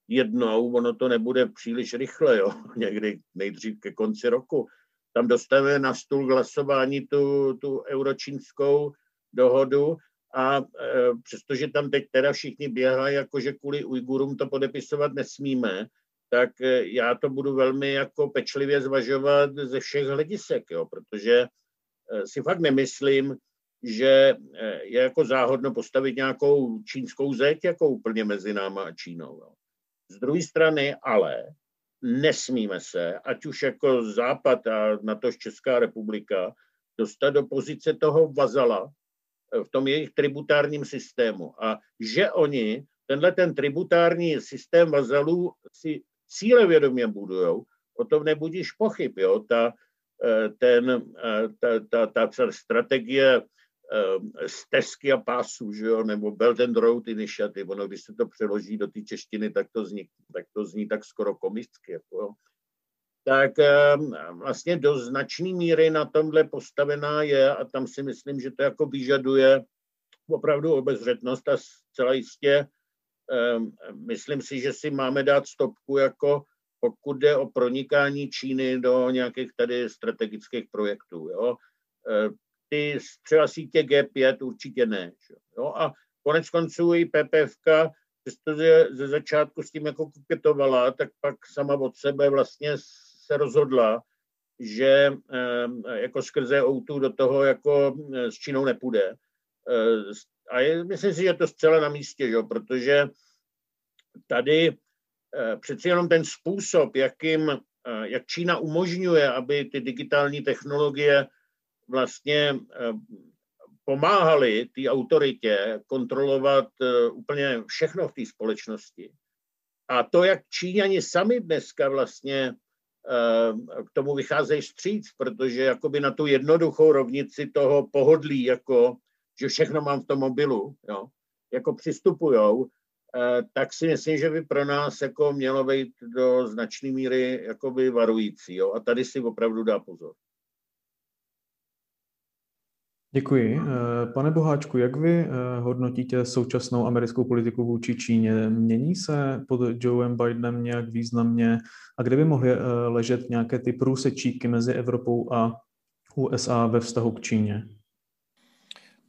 jednou, ono to nebude příliš rychle, jo, někdy nejdřív ke konci roku, tam dostaneme na stůl hlasování tu, tu euročínskou dohodu a e, přestože tam teď teda všichni běhají, jakože kvůli Ujgurům to podepisovat nesmíme, tak e, já to budu velmi jako pečlivě zvažovat ze všech hledisek, jo, protože e, si fakt nemyslím, že e, je jako záhodno postavit nějakou čínskou zeď jako úplně mezi náma a Čínou. Jo. Z druhé strany ale nesmíme se, ať už jako Západ a na to Česká republika, dostat do pozice toho vazala v tom jejich tributárním systému. A že oni tenhle ten tributární systém vazalů si cílevědomě budujou, o tom nebudíš pochyb. Jo? Ta, eh, ten, eh, ta, ta, ta strategie Eh, stezky a pásů, že jo, nebo Belt and Road Initiative, ono, když se to přeloží do té češtiny, tak to zní tak, to zní tak skoro komicky, jako jo. Tak eh, vlastně do značné míry na tomhle postavená je a tam si myslím, že to jako vyžaduje opravdu obezřetnost a zcela jistě eh, myslím si, že si máme dát stopku jako pokud jde o pronikání Číny do nějakých tady strategických projektů. Jo ty třeba sítě G5 určitě ne. Jo? A konec konců i PPFK, přestože ze začátku s tím jako koketovala, tak pak sama od sebe vlastně se rozhodla, že jako skrze outu do toho jako s Čínou nepůjde. A je, myslím si, že to zcela na místě, že? protože tady přeci jenom ten způsob, jakým, jak Čína umožňuje, aby ty digitální technologie vlastně eh, pomáhali té autoritě kontrolovat eh, úplně všechno v té společnosti. A to, jak Číňani sami dneska vlastně eh, k tomu vycházejí vstříc, protože jakoby na tu jednoduchou rovnici toho pohodlí, jako že všechno mám v tom mobilu, jo, jako přistupujou, tak si myslím, že by pro nás jako mělo být do značné míry jakoby varující. Jo? A tady si opravdu dá pozor. Děkuji. Eh, pane Boháčku, jak vy eh, hodnotíte současnou americkou politiku vůči Číně? Mění se pod Joeem Bidenem nějak významně? A kde by mohly eh, ležet nějaké ty průsečíky mezi Evropou a USA ve vztahu k Číně?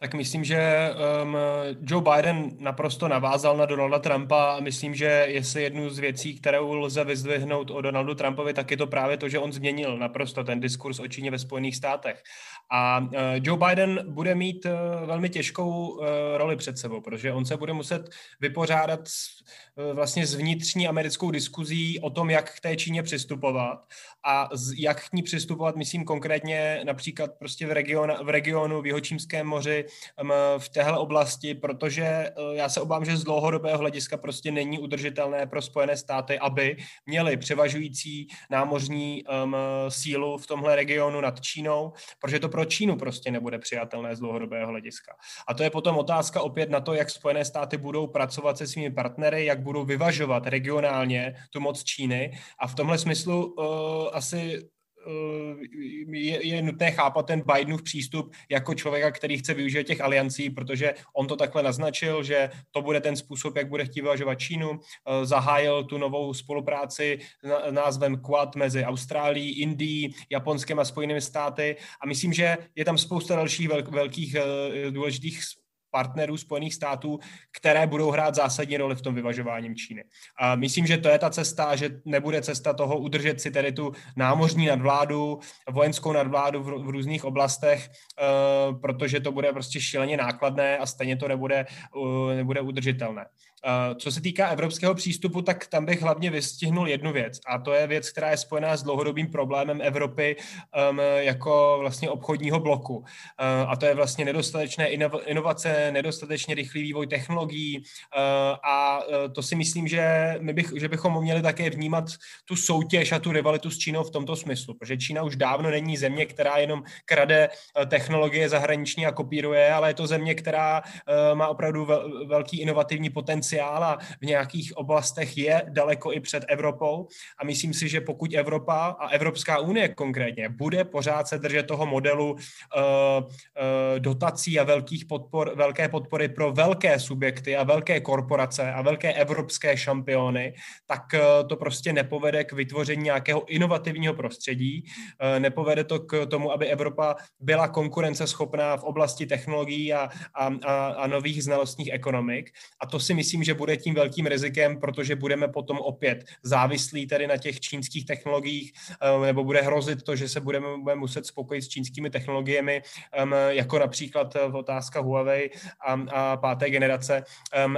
Tak myslím, že um, Joe Biden naprosto navázal na Donalda Trumpa a myslím, že jestli jednu z věcí, kterou lze vyzdvihnout o Donaldu Trumpovi, tak je to právě to, že on změnil naprosto ten diskurs o Číně ve Spojených státech. A uh, Joe Biden bude mít uh, velmi těžkou uh, roli před sebou, protože on se bude muset vypořádat s, uh, vlastně s vnitřní americkou diskuzí o tom, jak k té Číně přistupovat a z, jak k ní přistupovat, myslím konkrétně například prostě v, region, v regionu v Jihočímském moři, v téhle oblasti, protože eh, já se obávám, že z dlouhodobého hlediska prostě není udržitelné pro Spojené státy, aby měli převažující námořní sílu v tomhle regionu nad Čínou, protože to pro Čínu prostě nebude přijatelné z dlouhodobého hlediska. A to je potom otázka opět na to, jak Spojené státy budou pracovat se svými partnery, jak budou vyvažovat regionálně tu moc Číny. A v tomhle smyslu uh, asi je, je nutné chápat ten Bidenův přístup jako člověka, který chce využít těch aliancí, protože on to takhle naznačil, že to bude ten způsob, jak bude chtít vyvažovat Čínu. Eh, zahájil tu novou spolupráci názvem Quad mezi Austrálií, Indií, Japonskem a Spojenými státy a myslím, že je tam spousta dalších velkých eh, důležitých partnerů Spojených států, které budou hrát zásadní roli v tom vyvažování Číny. A myslím, že to je ta cesta, že nebude cesta toho udržet si tedy tu námořní nadvládu, vojenskou nadvládu v, v různých oblastech, uh, protože to bude prostě šíleně nákladné a stejně to nebude, uh, nebude udržitelné. Uh, co se týká evropského přístupu, tak tam bych hlavně vystihnul jednu věc a to je věc, která je spojená s dlouhodobým problémem Evropy um, jako vlastně obchodního bloku. Uh, a to je vlastně nedostatečné inovace, nedostatečně rychlý vývoj technologií uh, a to si myslím, že, my bych, že bychom měli také vnímat tu soutěž a tu rivalitu s Čínou v tomto smyslu, protože Čína už dávno není země, která jenom krade technologie zahraniční a kopíruje, ale je to země, která má opravdu velký inovativní potenciál potenciál a v nějakých oblastech je daleko i před Evropou a myslím si, že pokud Evropa a Evropská unie konkrétně bude pořád se držet toho modelu uh, uh, dotací a velkých podpor, velké podpory pro velké subjekty a velké korporace a velké evropské šampiony, tak uh, to prostě nepovede k vytvoření nějakého inovativního prostředí, uh, nepovede to k tomu, aby Evropa byla konkurenceschopná v oblasti technologií a, a, a, a nových znalostních ekonomik. A to si myslím, že bude tím velkým rizikem, protože budeme potom opět závislí tady na těch čínských technologiích, eh, nebo bude hrozit to, že se budeme, muset spokojit s čínskými technologiemi, jako například v eh, otázka Huawei a, a páté generace.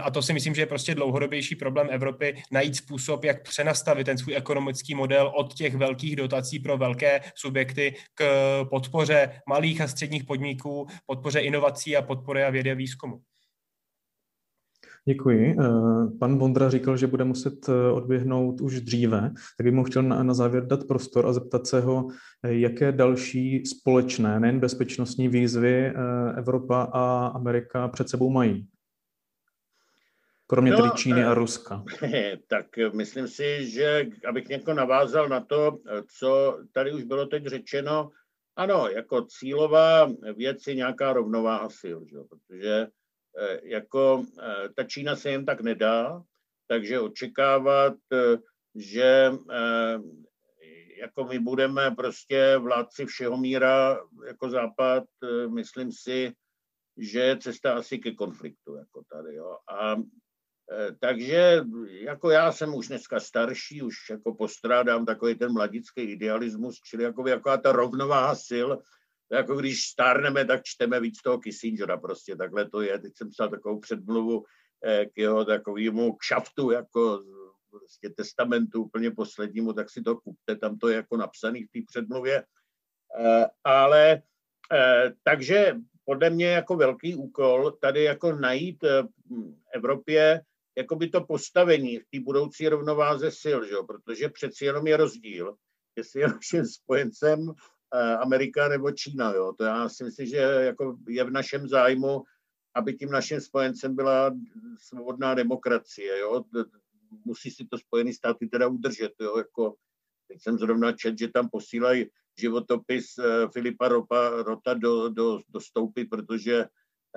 A to si myslím, že je prostě dlouhodobější problém Evropy najít způsob, jak přenastavit ten svůj ekonomický model od těch velkých dotací pro velké subjekty k podpoře malých a středních podniků, podpoře inovací a podpoře a vědy a výzkumu. Děkuji. Eh, pan Bondra říkal, že bude muset eh, odběhnout už dříve, tak bych mu chtěl na, na závěr dát prostor a zeptat se ho, eh, jaké další společné, nejen bezpečnostní výzvy Evropa a Amerika před sebou mají. Kromě no, tedy Číny a Ruska. Tak myslím si, že abych něko navázal na to, co tady už bylo teď řečeno, ano, jako cílová věc je nějaká rovnováha sil, že? protože jako eh, ta Čína se jen tak nedá, takže očekávat, eh, že jako my budeme prostě vládci všeho míra jako západ, myslím si, že je cesta asi ke konfliktu jako tady. Jo. A takže jako já jsem už dneska starší, už jako postrádám takový ten mladický idealismus, čili jako jaká ta rovnováha sil, jako když stárneme, tak čteme víc toho Kissingera prostě, takhle to je. Teď jsem psal takovou předmluvu eh, k jeho takovému kšaftu, jako prostě testamentu úplně poslednímu, tak si to kupte, tam to je jako napsaný v té předmluvě. Eh, ale eh, takže podle mě jako velký úkol tady jako najít v Evropě jako by to postavení v té budoucí rovnováze sil, že? protože přeci jenom je rozdíl, jestli je naším spojencem Amerika nebo Čína. Jo. To já si myslím, že jako je v našem zájmu, aby tím naším spojencem byla svobodná demokracie. Jo. Musí si to Spojené státy teda udržet. Jo. Jako, teď jsem zrovna čet, že tam posílají životopis eh, Filipa Ropa, Rota do, do, do stoupy, protože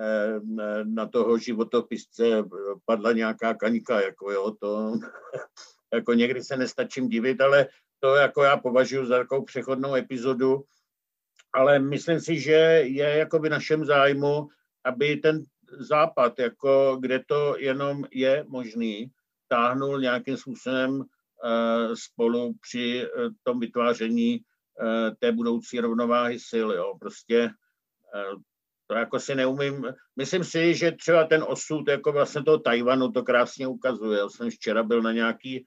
eh, na toho životopisce padla nějaká kaňka, jako jo, to jako někdy se nestačím divit, ale to jako já považuji za takovou přechodnou epizodu, ale myslím si, že je jako v našem zájmu, aby ten západ, jako kde to jenom je možný, táhnul nějakým způsobem spolu při tom vytváření té budoucí rovnováhy sil. Jo. Prostě to jako si neumím. Myslím si, že třeba ten osud jako vlastně toho Tajvanu to krásně ukazuje. Já jsem včera byl na nějaký eh,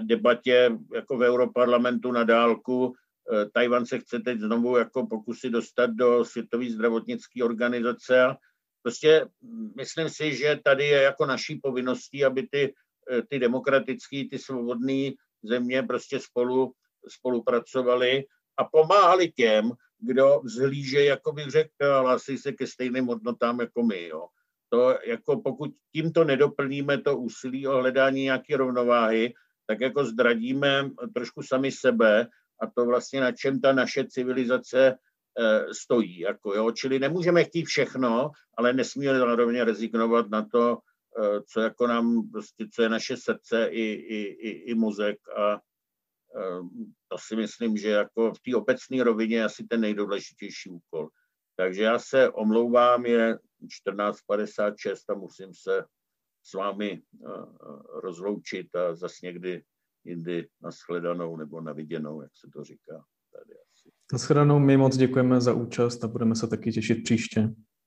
debatě jako v Europarlamentu na dálku. Eh, Tajvan se chce teď znovu jako pokusit dostat do Světové zdravotnické organizace prostě myslím si, že tady je jako naší povinností, aby ty, eh, ty demokratické, ty svobodné země prostě spolu spolupracovali a pomáhali těm, kdo vzhlíže, jako bych řekl, hlásí se ke stejným hodnotám jako my. Jo. To jako pokud tímto nedoplníme to úsilí o hledání nějaké rovnováhy, tak jako zradíme trošku sami sebe a to vlastně na čem ta naše civilizace eh, stojí. Jako, jo. Čili nemůžeme chtít všechno, ale nesmíme zároveň rezignovat na to, eh, co jako nám, prostě, co je naše srdce i, i, i, i mozek a Ehm, to si myslím, že jako v té obecné rovině je asi ten nejdůležitější úkol. Takže já se omlouvám, je 14.56 a musím se s vámi eh, eh, rozloučit a zase někdy jindy nashledanou nebo naviděnou, jak se to říká. Tady asi. Nashledanou, my moc děkujeme za účast a budeme se taky těšit příště.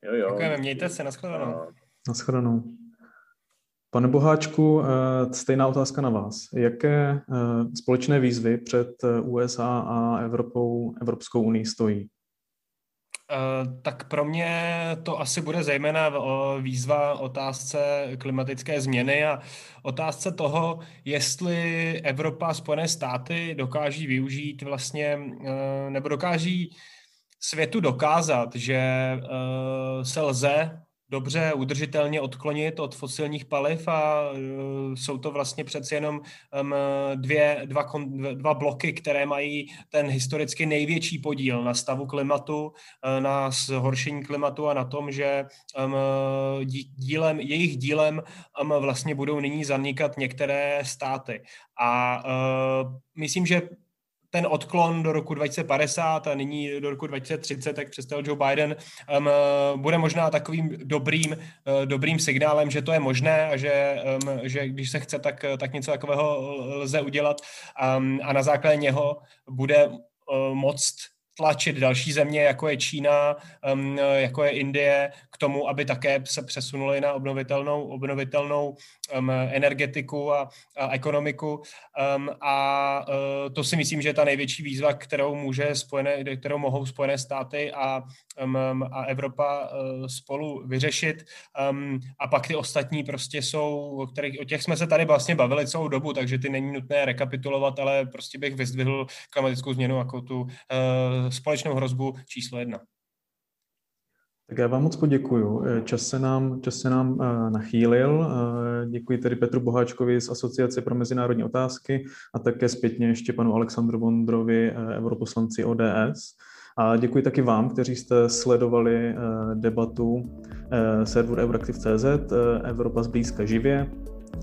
Jo, jo. Děkujeme, mějte se, nashledanou. Nashledanou. Pane Boháčku, eh, stejná otázka na vás. Jaké společné výzvy před USA a Evropou, Evropskou unii stojí? Tak pro mě to asi bude zejména výzva otázce klimatické změny a otázce toho, jestli Evropa a Spojené státy dokáží využít vlastně, nebo dokáží světu dokázat, že se lze dobře udržitelně odklonit od fosilních paliv a uh, jsou to vlastně přeci jenom dvě, dva, dva bloky, které mají ten historicky největší podíl na stavu klimatu, uh, na zhoršení klimatu a na tom, že dílem, jejich dílem vlastně budou nyní zanikat některé státy. A uh, myslím, že ten odklon do roku 2050 a nyní do roku 2030, jak představil Joe Biden, um, bude možná takovým dobrým, uh, dobrým signálem, že to je možné a že, um, že když se chce, tak, tak něco takového lze udělat. Um, a na základě něho bude uh, moct tlačit další země, jako je Čína, um, jako je Indie, k tomu, aby také se přesunuli na obnovitelnou, obnovitelnou um, energetiku a, a ekonomiku. Um, a uh, to si myslím, že je ta největší výzva, kterou, může spojené, kterou mohou Spojené státy a, um, a Evropa uh, spolu vyřešit. Um, a pak ty ostatní prostě jsou, o, kterých, o těch jsme se tady vlastně bavili celou dobu, takže ty není nutné rekapitulovat, ale prostě bych vyzdvihl klimatickou změnu jako tu uh, společnou hrozbu číslo jedna. Tak já vám moc poděkuju. Čas se nám, čas se nám uh, nachýlil. Uh, děkuji tedy Petru Boháčkovi z Asociace pro mezinárodní otázky a také zpětně ještě panu Alexandru Vondrovi, europoslanci ODS. A děkuji taky vám, kteří jste sledovali debatu serveru Euraktiv.cz Evropa zblízka živě.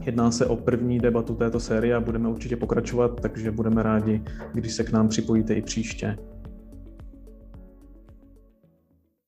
Jedná se o první debatu této série a budeme určitě pokračovat, takže budeme rádi, když se k nám připojíte i příště.